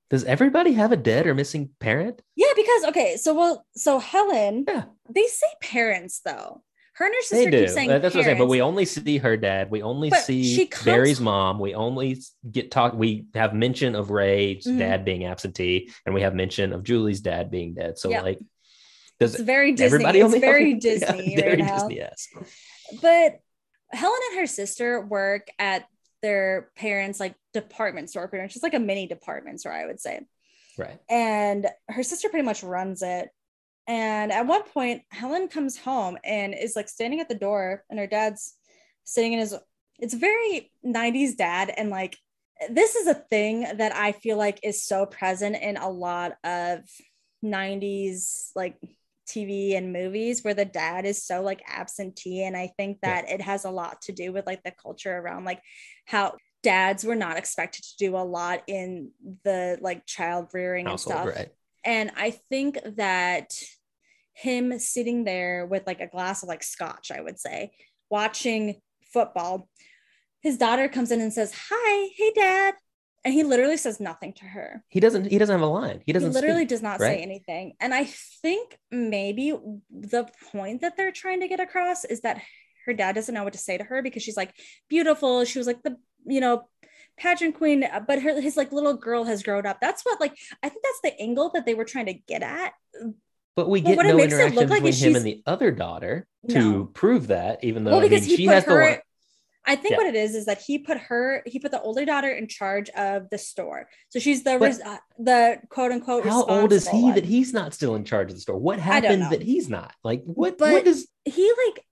Does everybody have a dead or missing parent? Yeah, because okay, so well, so Helen, Yeah, they say parents though. Her and her they sister do. keep saying That- That's what I'm saying. But we only see her dad. We only But see comes- Barry's mom. We only get talk. We have mention of Ray's Mhm. dad being absentee, and we have mention of Julie's dad being dead. So Yep. like, does it's very Disney. everybody it's very Yeah, Disney very right now. Disney. Yes. But Helen and her sister work at their parents' like department store, pretty much just like a mini department store, I would say. Right. and her sister pretty much runs it. And at one point, Helen comes home and is like standing at the door, and her dad's sitting in his. It's very 90s dad. And like, this is a thing that I feel like is so present in a lot of 90s like TV and movies where the dad is so like absentee. And I think Yeah. that it has a lot to do with like the culture around like how dads were not expected to do a lot in the like child rearing and stuff. Right. And I think that him sitting there with like a glass of like scotch, I would say, watching football, his daughter comes in and says, Hi, hey dad. And he literally says nothing to her. He doesn't. He doesn't have a line. He doesn't. he literally speak, does not right? say anything. And I think maybe the point that they're trying to get across is that her dad doesn't know what to say to her because she's like beautiful. She was like the, you know, pageant queen, but her his like little girl has grown up. That's what like I think that's the angle that they were trying to get at. But we get it no look like between him she's- and the other daughter to No. prove that. Even though well, I because mean, he she has the her. line. I think Yeah. what it is is that he put her, he put the older daughter in charge of the store. So she's the res- uh, the quote unquote. How old is he responsible that he's not still in charge of the store? What happened that he's not? Like what? But- what is? he like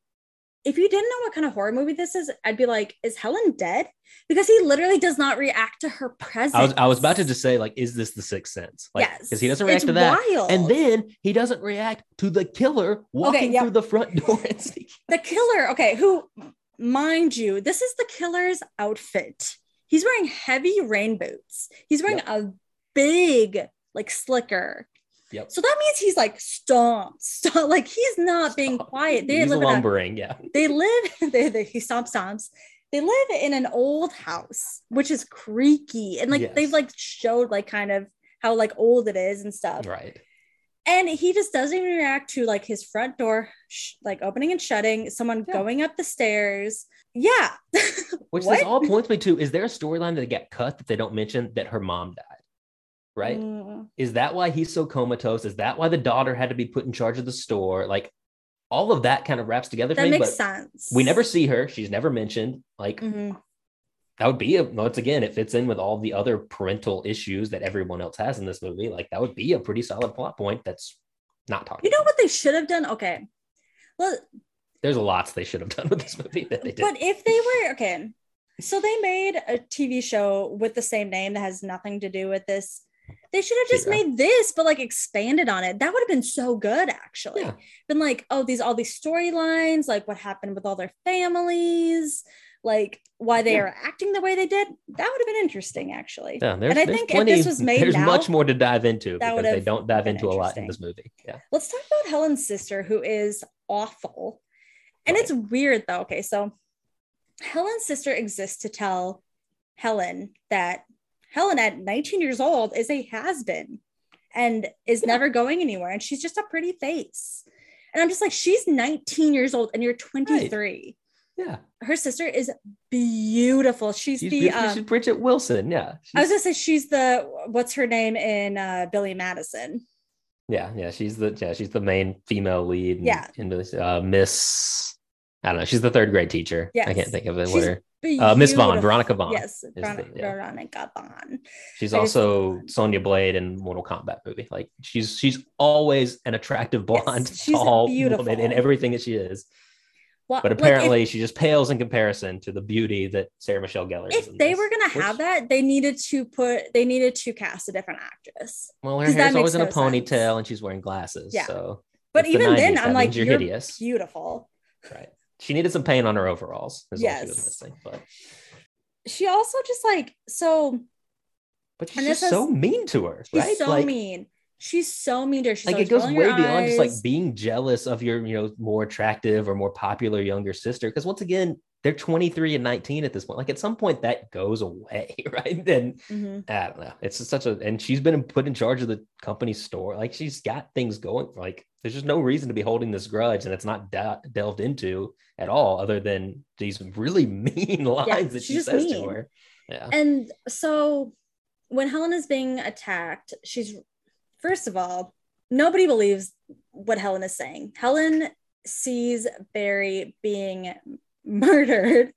if you didn't know what kind of horror movie this is, I'd be like, is Helen dead? Because he literally does not react to her presence. I was I was about to just say like, is this the Sixth Sense? Like, yes, because he doesn't react It's to that, Wild. and then he doesn't react to the killer walking yep. through the front door and the killer, okay, who, mind you, this is the killer's outfit. He's wearing heavy rain boots. He's wearing a big like slicker. Yep. So that means he's like stomped, stomp, like he's not being quiet. They He's live in a, lumbering, yeah. they live they, they, he stomps stomps they live in an old house which is creaky and like Yes. they've like showed like kind of how like old it is and stuff Right. and he just doesn't even react to like his front door sh- like opening and shutting someone Yeah. going up the stairs yeah Which this all points me to is there a storyline that got cut that they don't mention that her mom died? Right? Mm, Is that why he's so comatose? Is that why the daughter had to be put in charge of the store? Like all of that kind of wraps together for that makes but sense we never see her. She's never mentioned. Like Mhm. that would be a once again, it fits in with all the other parental issues that everyone else has in this movie. Like that would be a pretty solid plot point that's not talked you know about. what they should have done okay well There's lots they should have done with this movie that they did. But if they were okay, so they made a TV show with the same name that has nothing to do with this. They should have just Zero. made this, but like expanded on it. That would have been so good, actually. Yeah. Been like, oh, these all these storylines, like what happened with all their families, like why they Yeah. are acting the way they did. That would have been interesting, actually. yeah, there's, I think if this was made there's now, much more to dive into that because they don't dive into a lot in this movie. Yeah. Let's talk about Helen's sister, who is awful. And Right. it's weird though. Okay, so Helen's sister exists to tell Helen that Helen at 19 years old is a has-been and is Yeah. never going anywhere. And she's just a pretty face. And I'm just like, she's 19 years old and you're 23. Yeah. Her sister is beautiful. She's, She's, the beautiful. um, She's Bridgette Wilson. Yeah. I was gonna say she's the what's her name in uh Billy Madison. yeah. Yeah. She's the yeah, she's the main female lead. in- Yeah. In this uh Miss I don't know. She's the third grade teacher. Yeah. I can't think of it. She's What her uh, Miss Vaughn, Veronica Vaughn. Yes, the- Veronica, yeah. Veronica Vaughn. She's I just- also Sonya Blade in Mortal Kombat movie. Like she's she's always an attractive blonde, she's tall beautiful. woman in everything that she is. Well, But like, if- apparently, she just pales in comparison to the beauty that Sarah Michelle Gellar if, they this, were gonna which- have that, they needed to put they needed to cast a different actress. well, her hair's always in a no sense. ponytail and she's wearing glasses. Yeah. So, But it's the even then, I'm like, you're, you're hideous, Beautiful. right? She needed some paint on her overalls. Is all she was Yes. missing. But She also just like so but she's just so mean to her, she's right? so like, mean. She's so mean to her. She's like it goes way beyond just like being jealous of your you know more attractive or more popular younger sister because once again they're 23 and 19 at this point. Like at some point that goes away right? Then Mhm. i don't know. It's just such a and she's been put in charge of the company store. Like she's got things going like there's just no reason to be holding this grudge and it's not de- delved into at all other than these really mean lines that she says to her. Yeah. And so when Helen is being attacked, she's first of all, nobody believes what Helen is saying. Helen sees Barry being murdered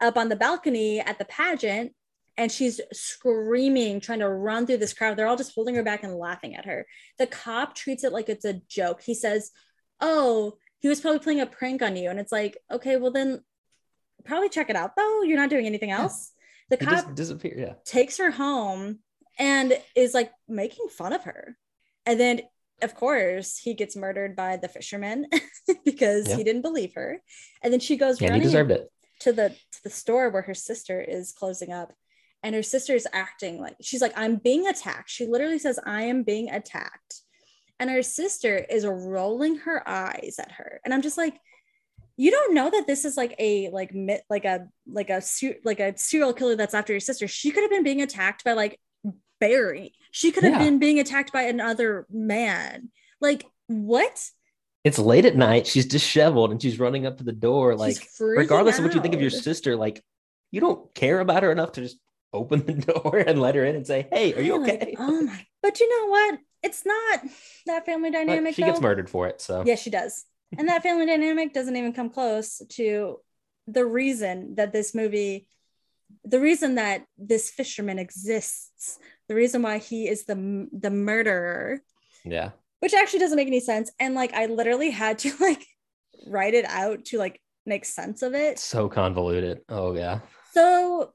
up on the balcony at the pageant and she's screaming trying to run through this crowd. They're all just holding her back and laughing at her. The cop treats it like it's a joke. He says oh he was probably playing a prank on you. And it's like okay well then probably check it out though. You're not doing anything else. The he cop just disappeared yeah. takes her home and is like making fun of her. And then, of course, he gets murdered by the fisherman because Yeah. he didn't believe her. And then she goes and running to the to the store where her sister is closing up. And her sister is acting like she's like, I'm being attacked. She literally says, I am being attacked. And her sister is rolling her eyes at her. And I'm just like, you don't know that this is like a like like a like a like a serial killer that's after your sister. She could have been being attacked by like Barry. She could have Yeah. been being attacked by another man. Like what? it's late at night she's disheveled and she's running up to the door like regardless of what you think of your sister, like you don't care about her enough to just open the door and let her in and say, "Hey, are you like, okay?" oh my! But you know what? It's not that family But dynamic. she gets though. murdered for it, so Yeah, she does. And that family dynamic doesn't even come close to the reason that this movie, the reason that this fisherman exists, the reason why he is the the murderer, yeah, which actually doesn't make any sense. And like, I literally had to like write it out to like make sense of it. so convoluted. Oh yeah, So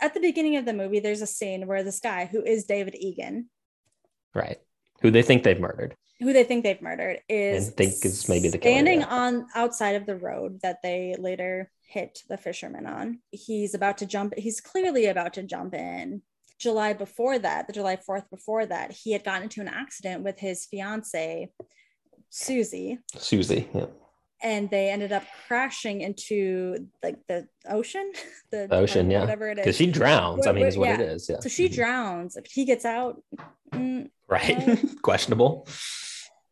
at the beginning of the movie, there's a scene where this guy who is David Egan, right. Who they think they've murdered. who they think they've murdered is And think is maybe the killer, standing yeah. on outside of the road that they later hit the fisherman on. He's about to jump. He's clearly about to jump in. July before that, the July 4th before that, he had gotten into an accident with his fiance, Susie, Susie. Yeah. and they ended up crashing into like the ocean, the Ocean, yeah. whatever it is. Because she drowns. I mean, is what it yeah. is. Yeah. So she Mhm. drowns. He gets out, mm, Right. Questionable.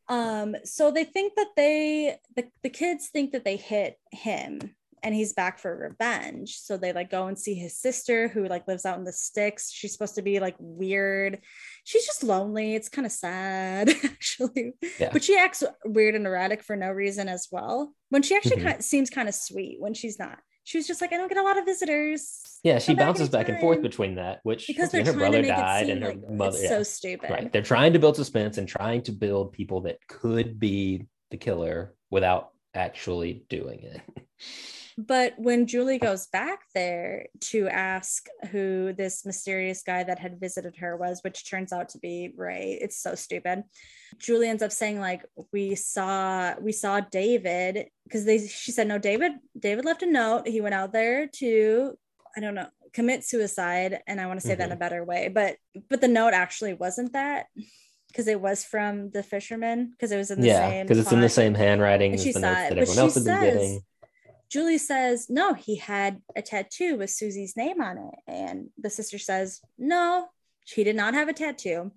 um so they think that they the, the kids think that they hit him and he's back for revenge so they like go and see his sister who like lives out in the sticks she's supposed to be like weird she's just lonely it's kind of sad actually Yeah. but she acts weird and erratic for no reason as well when she actually Mhm. kind of seems kind of sweet when she's not she was just like i don't get a lot of visitors Yeah, she Come bounces back and forth between that, which because her brother died and her like mother. yeah. so stupid Right. They're trying to build suspense and trying to build people that could be the killer without actually doing it. But when Julie goes back there to ask who this mysterious guy that had visited her was, which turns out to be Ray, it's so stupid. Julie ends up saying like we saw we saw David because they she said no David David left a note. He went out there to I don't know commit suicide and I want to say that in a mm-hmm. better way, but but the note actually wasn't that because it was from the fisherman because it was in the yeah, same because it's in the same handwriting And as she the saw it, that but everyone she else had been says- getting. Julie says, no, he had a tattoo with Susie's name on it. And the sister says, no, he did not have a tattoo.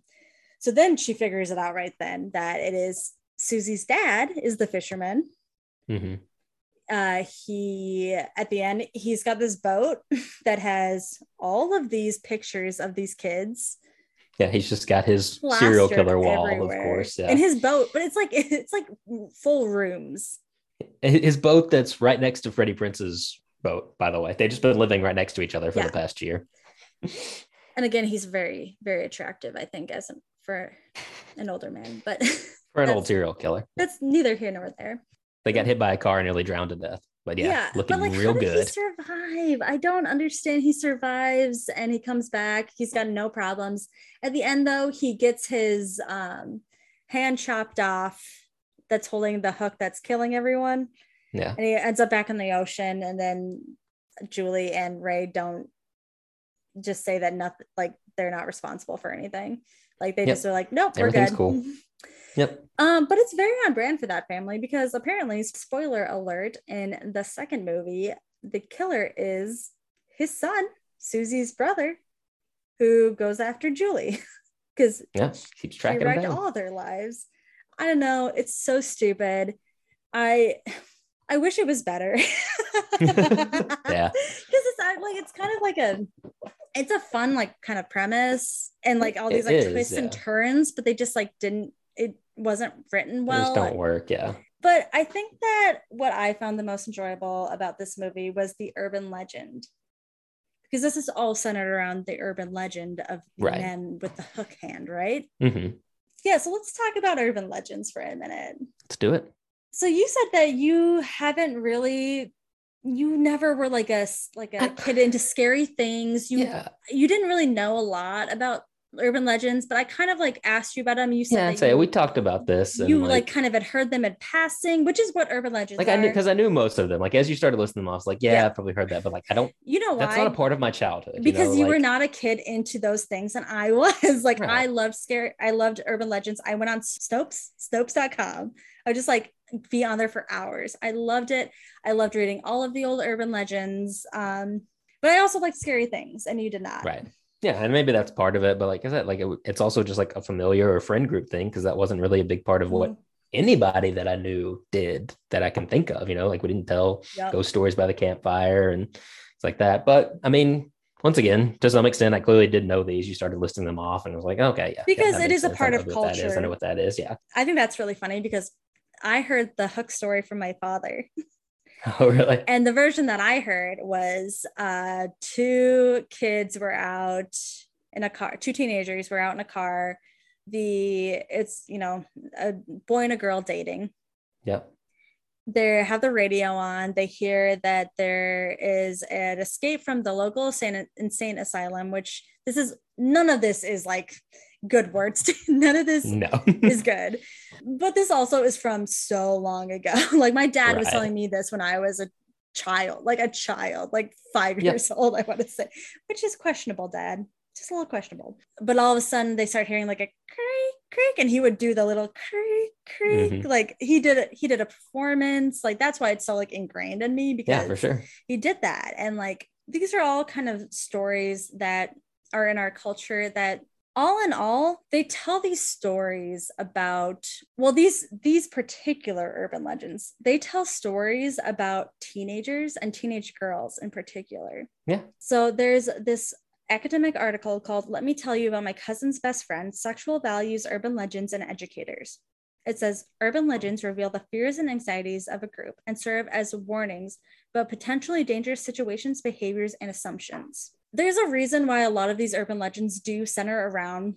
So then she figures it out right then that it is Susie's dad is the fisherman. hmm Uh, he, at the end, he's got this boat that has all of these pictures of these kids. Yeah, he's just got his serial killer wall, everywhere of course. Yeah, In his boat, but it's like, it's like full rooms. His boat that's right next to Freddie Prinze's boat. By the way, they've just been living right next to each other for Yeah. the past year. And again, he's very, very attractive, I think, as an, for an older man, but For an old serial killer, that's neither here nor there. they got hit by a car and nearly drowned to death. But yeah, looking but like, real good. He survive. I don't understand. He survives and he comes back. He's got no problems. At the end, though, he gets his um, hand chopped off. That's holding the hook that's killing everyone, Yeah, and he ends up back in the ocean. And then Julie and Ray don't just say that nothing, like they're not responsible for anything, Like they Yep. just are like, nope, we're good. cool. Yep. Um, but it's very on brand for that family because apparently, spoiler alert, in the second movie, the killer is his son, Susie's brother, who goes after Julie because Yeah. Keeps she tracking wrecked down. all their lives. I don't know. It's so stupid. I I wish it was better. Yeah. Because it's like it's kind of like a it's a fun like kind of premise and like all It these like is, twists and turns, but they just like didn't it wasn't written well. don't work. Yeah. But I think that what I found the most enjoyable about this movie was the urban legend. Because this is all centered around the urban legend of the Right. men with the hook hand, right? hmm Yeah, so let's talk about urban legends for a minute. Let's do it. So you said that you haven't really you never were like a like a kid into scary things. You yeah. you didn't really know a lot about urban legends, but I kind of like asked you about them. You said Yeah. say you, we talked about this. You like, kind of had heard them in passing, which is what urban legends like are. I knew because I knew most of them. Like as you started listening to them, I was like, yeah, Yeah. I've probably heard that, but like I don't. you know why? That's not a part of my childhood. because know, you were not a kid into those things and i was like Right. i loved scary i loved urban legends i went on snopes snopes.com i would just like be on there for hours i loved it i loved reading all of the old urban legends um but i also liked scary things and you did not right. Yeah, and maybe that's part of it, but like I said, like it, it's also just like a familiar or friend group thing because that wasn't really a big part of what Mhm. anybody that I knew did that I can think of. You know, like we didn't tell Yep. ghost stories by the campfire and it's like that. But I mean, once again, to some extent, I clearly did know these. You started listing them off, and I was like, okay, yeah, Because yeah, it is a part of culture is. I know what that is. Yeah. i think that's really funny because i heard the hook story from my father Oh, really? and the version that i heard was uh two kids were out in a car two teenagers were out in a car the it's you know a boy and a girl dating Yeah. they have the radio on they hear that there is an escape from the local insane, insane asylum which this is none of this is like good words. None of this No. is good. But this also is from so long ago. Like my dad was telling me this when i was a child like a child like five Yeah. years old i want to say which is questionable dad. Just a little questionable. But all of a sudden they start hearing like a creak creak and he would do the little creak creak. Mhm. like he did it he did a performance. Like that's why it's so like ingrained in me because yeah, for sure. he did that. And like these are all kind of stories that are in our culture that all in all they tell these stories about well these these particular urban legends they tell stories about teenagers and teenage girls in particular Yeah. so there's this academic article called let me tell you about my cousin's best friend sexual values urban legends and educators it says urban legends reveal the fears and anxieties of a group and serve as warnings about potentially dangerous situations, behaviors, and assumptions. There's a reason why a lot of these urban legends do center around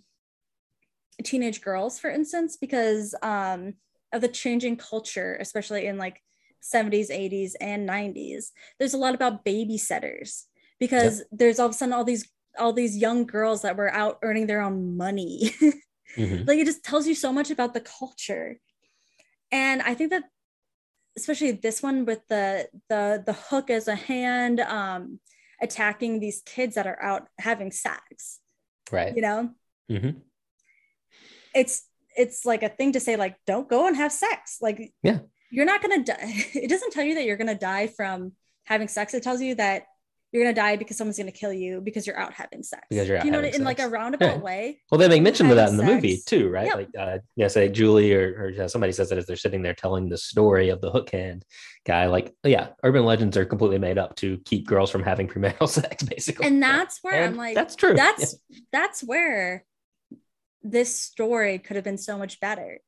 teenage girls, for instance, because um, of the changing culture, especially in like 70s, 80s, and 90s. There's a lot about babysitters because there's all of a sudden all these all these young girls that were out earning their own money Mhm. like it just tells you so much about the culture and i think that especially this one with the the the hook as a hand um attacking these kids that are out having sex Right. you know hmm it's it's like a thing to say like don't go and have sex like Yeah. you're not gonna die it doesn't tell you that you're gonna die from having sex it tells you that you're gonna die because someone's gonna kill you because you're out having sex Because you're out you know in like a roundabout Yeah. way Well, they make mention of that in the movie too, right? Yep. Like, uh, yeah, say Julie or, or yeah, somebody says that as they're sitting there telling the story of the hook hand guy. Like, yeah, urban legends are completely made up to keep girls from having premarital sex, basically. and that's where i'm like that's true. that's that's where this story could have been so much better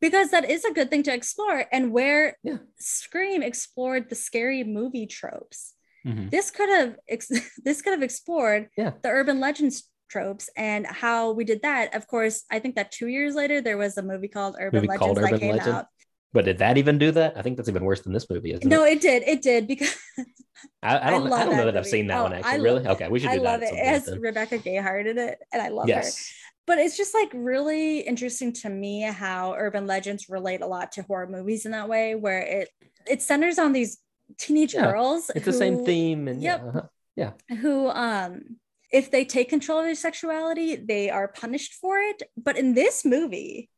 because that is a good thing to explore and where Yeah. scream explored the scary movie tropes Mhm. this could have ex- this could have explored Yeah. the urban legends tropes and how we did that of course i think that two years later there was a movie called urban Movie legends called that Urban came Legend? out But did that even do that? I think that's even worse than this movie, isn't no it? it did it did because I, I don't. I, love don't know that that I've seen that Oh, one I actually. really? Okay, we should do i love that. it it has then. rebecca gayheart in it and i love her but it's just like really interesting to me how urban legends relate a lot to horror movies in that way where it it centers on these teenage Yeah, girls It's the same theme, and Yep. yeah, uh-huh. who um if they take control of their sexuality, they are punished for it. But in this movie,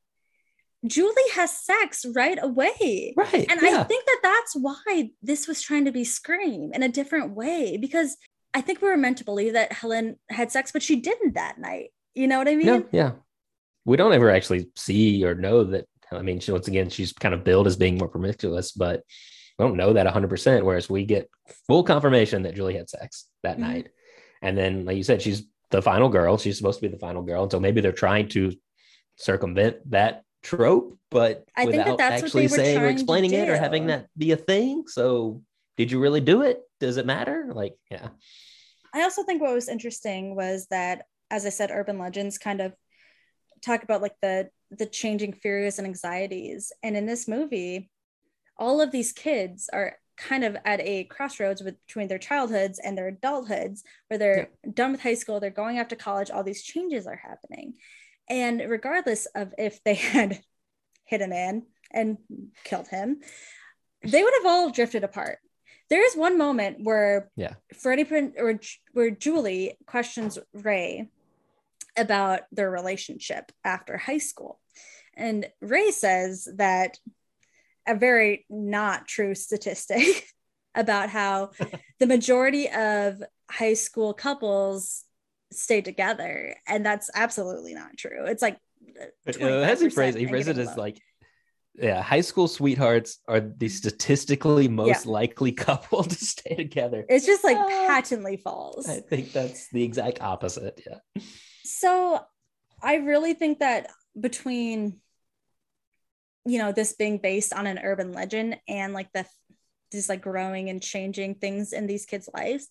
Julie has sex right away. Right. And yeah. I think that that's why this was trying to be Scream in a different way because I think we were meant to believe that Helen had sex, but she didn't that night. You know what I mean? No, yeah. We don't ever actually see or know that. I mean, she, once again, she's kind of billed as being more promiscuous, but we don't know that 100%. Whereas we get full confirmation that Julie had sex that Mhm. night. And then, like you said, she's the final girl. She's supposed to be the final girl. And so maybe they're trying to circumvent that trope, but I think that without that's actually saying or explaining it or having that be a thing. So did you really do it? Does it matter? Like, yeah. I also think what was interesting was that, as I said, urban legends kind of talk about like the the changing fears and anxieties. And in this movie, all of these kids are kind of at a crossroads between their childhoods and their adulthoods, where they're done with high school, they're going off to college, all these changes are happening. And regardless of if they had hit a man and killed him, they would have all drifted apart. There is one moment where Yeah. Freddie Prin- or where Julie questions Ray about their relationship after high school. And Ray says that a very not true statistic about how the majority of high school couples stay together. And that's absolutely not true. It's like uh, as he phrased, it, he phrased it as like, yeah, high school sweethearts are the statistically most likely couple to stay together. it's just like Uh, patently false. I think that's the exact opposite. Yeah. so I really think that between you know this being based on an urban legend and like the just like growing and changing things in these kids' lives,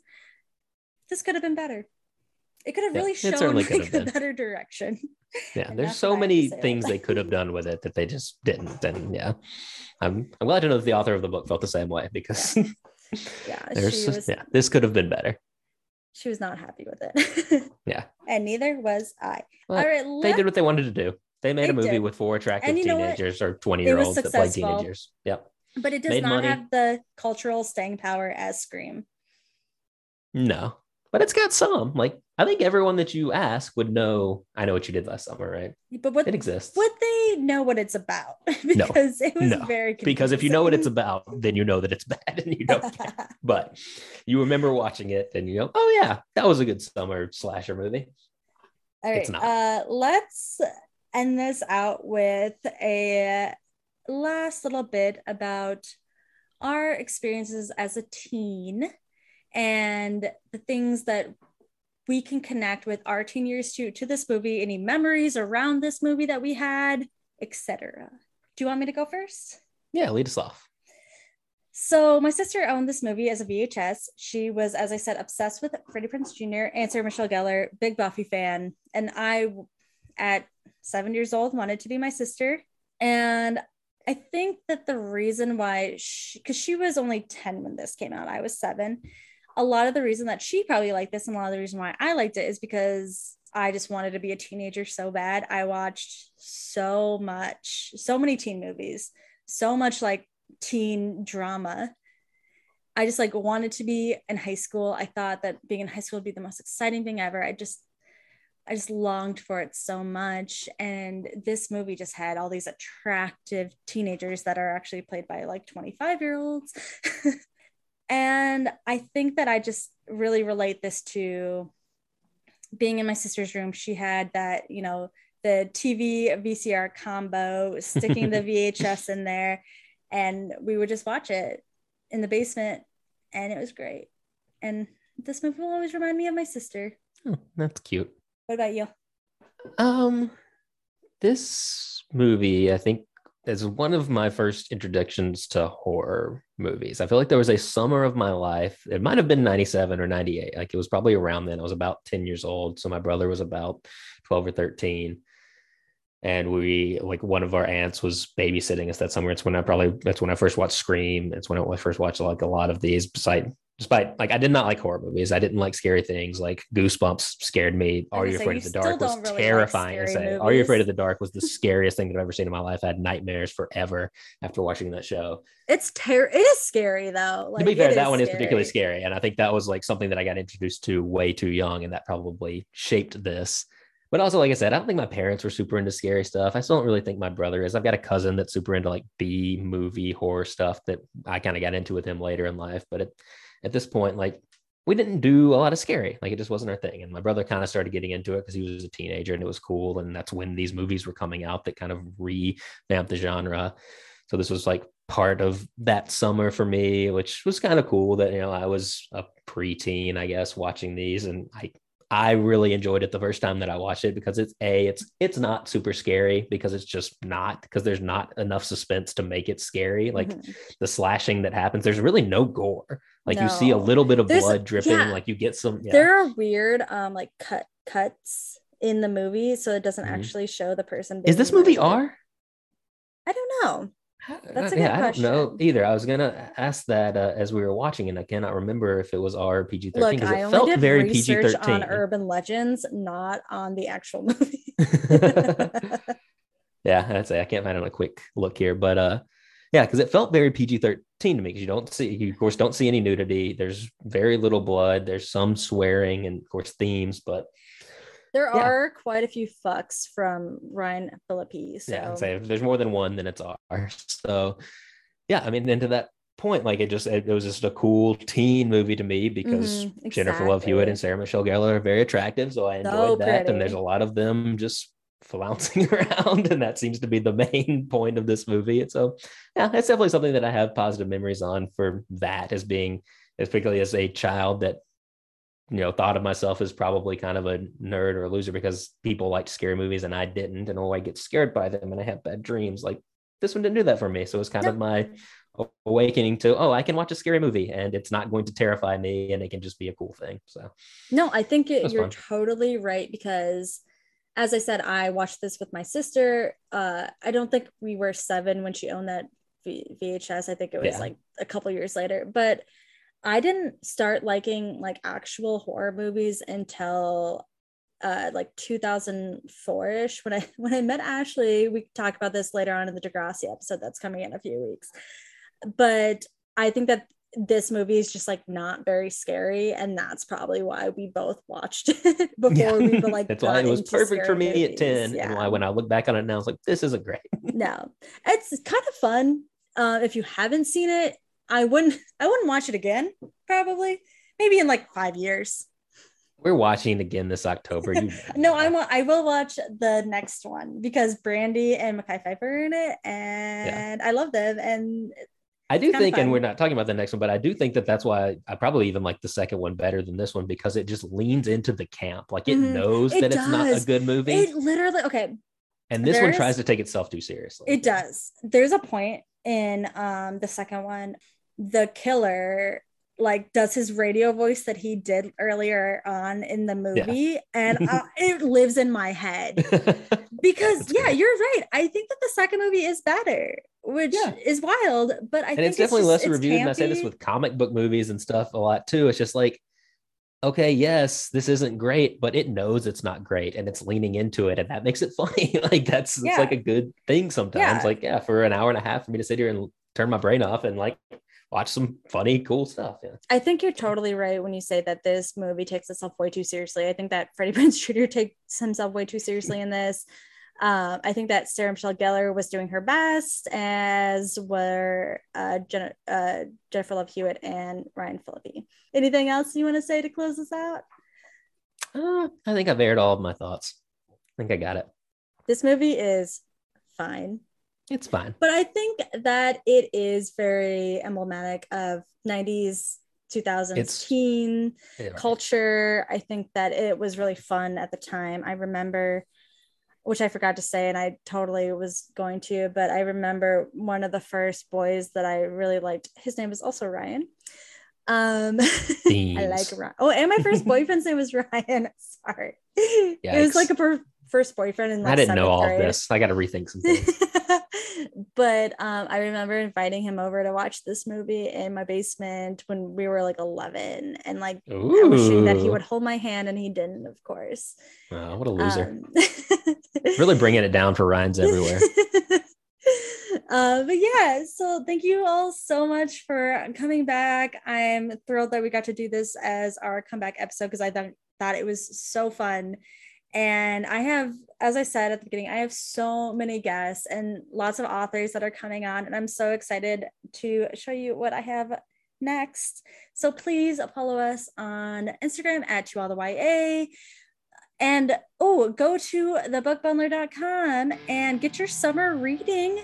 this could have been better. It could have Yeah, really shown like a better direction. Yeah. And There's so what I have to many things they could have done with it that they just didn't. And yeah, I'm, I'm glad to know that the author of the book felt the same way because Yeah, there's she was yeah, this could have been better. she was not happy with it. Yeah. and neither was I. Well, All right, They did what they wanted to do. They made They a movie did. with four attractive you know what? teenagers or 20 year olds that play teenagers. Yep. but it does made not money. have the cultural staying power as Scream. No, but it's got some. Like, I think everyone that you ask would know. I know what you did last summer, right? But what It exists. would they know what it's about? No. because it was No. very Because if you know what it's about, then you know that it's bad and you don't care. But you remember watching it and you go, oh, yeah, that was a good summer slasher movie. All right, It's not. uh, let's end this out with a last little bit about our experiences as a teen and the things that we can connect with our teen years to to this movie any memories around this movie that we had etc do you want me to go first Yeah, lead us off. so my sister owned this movie as a VHS. She was, as I said, obsessed with Freddie Prinze Jr. Sarah Michelle Gellar, big Buffy fan. And I, at seven years old, wanted to be my sister. And I think that the reason why, because she, was only 10 when this came out, I was seven. A lot of the reason that she probably liked this and a lot of the reason why I liked it is because I just wanted to be a teenager so bad. I watched so much, so many teen movies, so much like teen drama. I just like wanted to be in high school. I thought that being in high school would be the most exciting thing ever. I just I just longed for it so much and this movie just had all these attractive teenagers that are actually played by like 25 year olds. and I think that I just really relate this to being in my sister's room. She had that, you know, the TV VCR combo, sticking the VHS in there and we would just watch it in the basement and it was great and this movie will always remind me of my sister Oh, that's cute. What about you Um, this movie, I think, is one of my first introductions to horror movies. I feel like there was a summer of my life. It might have been 97 or 98. Like it was probably around then. I was about 10 years old. So my brother was about 12 or 13. And we like one of our aunts was babysitting us that summer. It's when I probably that's when I first watched Scream. It's when I first watched like a lot of these beside despite like I did not like horror movies. I didn't like scary things. Like Goosebumps scared me. Are You Afraid of the Dark was really terrifying. Like say. Are You Afraid of the Dark was the scariest thing that I've ever seen in my life. I had nightmares forever after watching that show. It's ter- it is scary though. Like, to be fair, that one scary. is particularly scary. And I think that was like something that I got introduced to way too young, and that probably shaped this. But also, like I said, I don't think my parents were super into scary stuff. I still don't really think my brother is. I've got a cousin that's super into like B movie horror stuff that I kind of got into with him later in life. But it, at this point, like we didn't do a lot of scary. Like it just wasn't our thing. And my brother kind of started getting into it because he was a teenager and it was cool. And that's when these movies were coming out that kind of revamped the genre. So this was like part of that summer for me, which was kind of cool that, you know, I was a preteen, I guess, watching these and I I really enjoyed it the first time that I watched it because it's a it's it's not super scary because it's just not because there's not enough suspense to make it scary. Like mm-hmm. the slashing that happens, there's really no gore. Like no. you see a little bit of there's, blood dripping, yeah. like you get some. Yeah. There are weird um like cut cuts in the movie, so it doesn't mm-hmm. actually show the person. Is this movie R? I don't know. That's a good yeah, question. I don't know either. I was gonna ask that uh, as we were watching, and I cannot remember if it was R PG thirteen because it felt very PG thirteen on urban legends, not on the actual movie. yeah, I'd say I can't find it on a quick look here, but uh, yeah, because it felt very PG thirteen to me. Because you don't see, you of course don't see any nudity. There's very little blood. There's some swearing and of course themes, but there yeah. are quite a few fucks from Ryan Phillippe. So. Yeah, say if there's more than one, then it's ours. So yeah, I mean, into that point, like it just it, it was just a cool teen movie to me because mm-hmm, exactly. Jennifer Love Hewitt and Sarah Michelle Gellar are very attractive. So I enjoyed so that. And there's a lot of them just flouncing around, and that seems to be the main point of this movie. And so yeah, that's definitely something that I have positive memories on for that as being as particularly as a child that you know thought of myself as probably kind of a nerd or a loser because people liked scary movies and I didn't and oh I get scared by them and I have bad dreams. Like this one didn't do that for me. So it was kind of my awakening to oh I can watch a scary movie and it's not going to terrify me and it can just be a cool thing. So no I think it, you're fun. totally right because as I said I watched this with my sister. Uh I don't think we were 7 when she owned that VHS I think it was yeah. like a couple years later. But I didn't start liking like actual horror movies until uh like 2004ish when I when I met Ashley. We talk about this later on in the Degrassi episode that's coming in a few weeks. But I think that this movie is just like not very scary and that's probably why we both watched it before yeah. we were like that's why it was perfect for me movies. at 10 yeah. and why when i look back on it now i was like this isn't great no it's kind of fun uh, if you haven't seen it I wouldn't I wouldn't watch it again, probably. Maybe in like five years. We're watching again this October. no, I want I will watch the next one because Brandy and Mekhi Phifer are in it, and yeah. I love them. And I do think, and we're not talking about the next one, but I do think that that's why I, probably even like the second one better than this one because it just leans into the camp. Like it mm-hmm. knows it that does. it's not a good movie. It literally okay. And this one tries to take itself too seriously. It does. There's a point in um the second one the killer like does his radio voice that he did earlier on in the movie yeah. and uh, it lives in my head. Because yeah you're right. I think that the second movie is better which yeah. is wild but i and think it's definitely it's just, less reviewed and i say this with comic book movies and stuff a lot too. It's just like okay yes this isn't great but it knows it's not great and it's leaning into it and that makes it funny. Like that's yeah. it's like a good thing sometimes. Like yeah for an hour and a half for me to sit here and turn my brain off and like watch some funny, cool stuff. Yeah. I think you're totally right when you say that this movie takes itself way too seriously. I think that Freddie Prinze Jr. takes himself way too seriously in this. Um, I think that Sarah Michelle Gellar was doing her best, as were uh, Jen- uh, Jennifer Love Hewitt and Ryan Phillippe. Anything else you want to say to close this out? Uh, I think I've aired all of my thoughts. I think I got it. This movie is fine. It's fine. But I think that it is very emblematic of 90s 2000s it's, teen yeah, culture. I think that it was really fun at the time. I remember, which I forgot to say, and I totally was going to, but I remember one of the first boys that I really liked. His name was also Ryan. Um, I like Ryan. Oh, and my first boyfriend's name was Ryan. Sorry, Yikes. it was like a per- first boyfriend in. I didn't know all grade. this. I got to rethink some things. But um, I remember inviting him over to watch this movie in my basement when we were like 11 and like Ooh. wishing that he would hold my hand and he didn't, of course. Oh, what a loser. Um, really bringing it down for Ryan's everywhere. Uh, but yeah, so thank you all so much for coming back. I'm thrilled that we got to do this as our comeback episode because I thought thought it was so fun. And I have, as I said at the beginning, I have so many guests and lots of authors that are coming on, and I'm so excited to show you what I have next. So please follow us on Instagram at to all the YA. And oh, go to thebookbundler.com and get your summer reading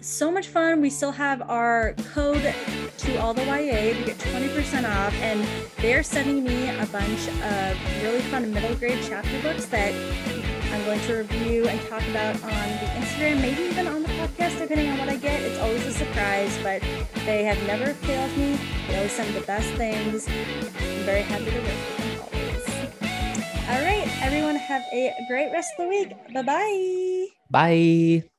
so much fun. We still have our code to all the YA to get 20% off, and they're sending me a bunch of really fun middle grade chapter books that I'm going to review and talk about on the Instagram, maybe even on the podcast, depending on what I get. It's always a surprise, but they have never failed me. They always send the best things. I'm very happy to work with them always. All right, everyone, have a great rest of the week. Bye-bye. Bye.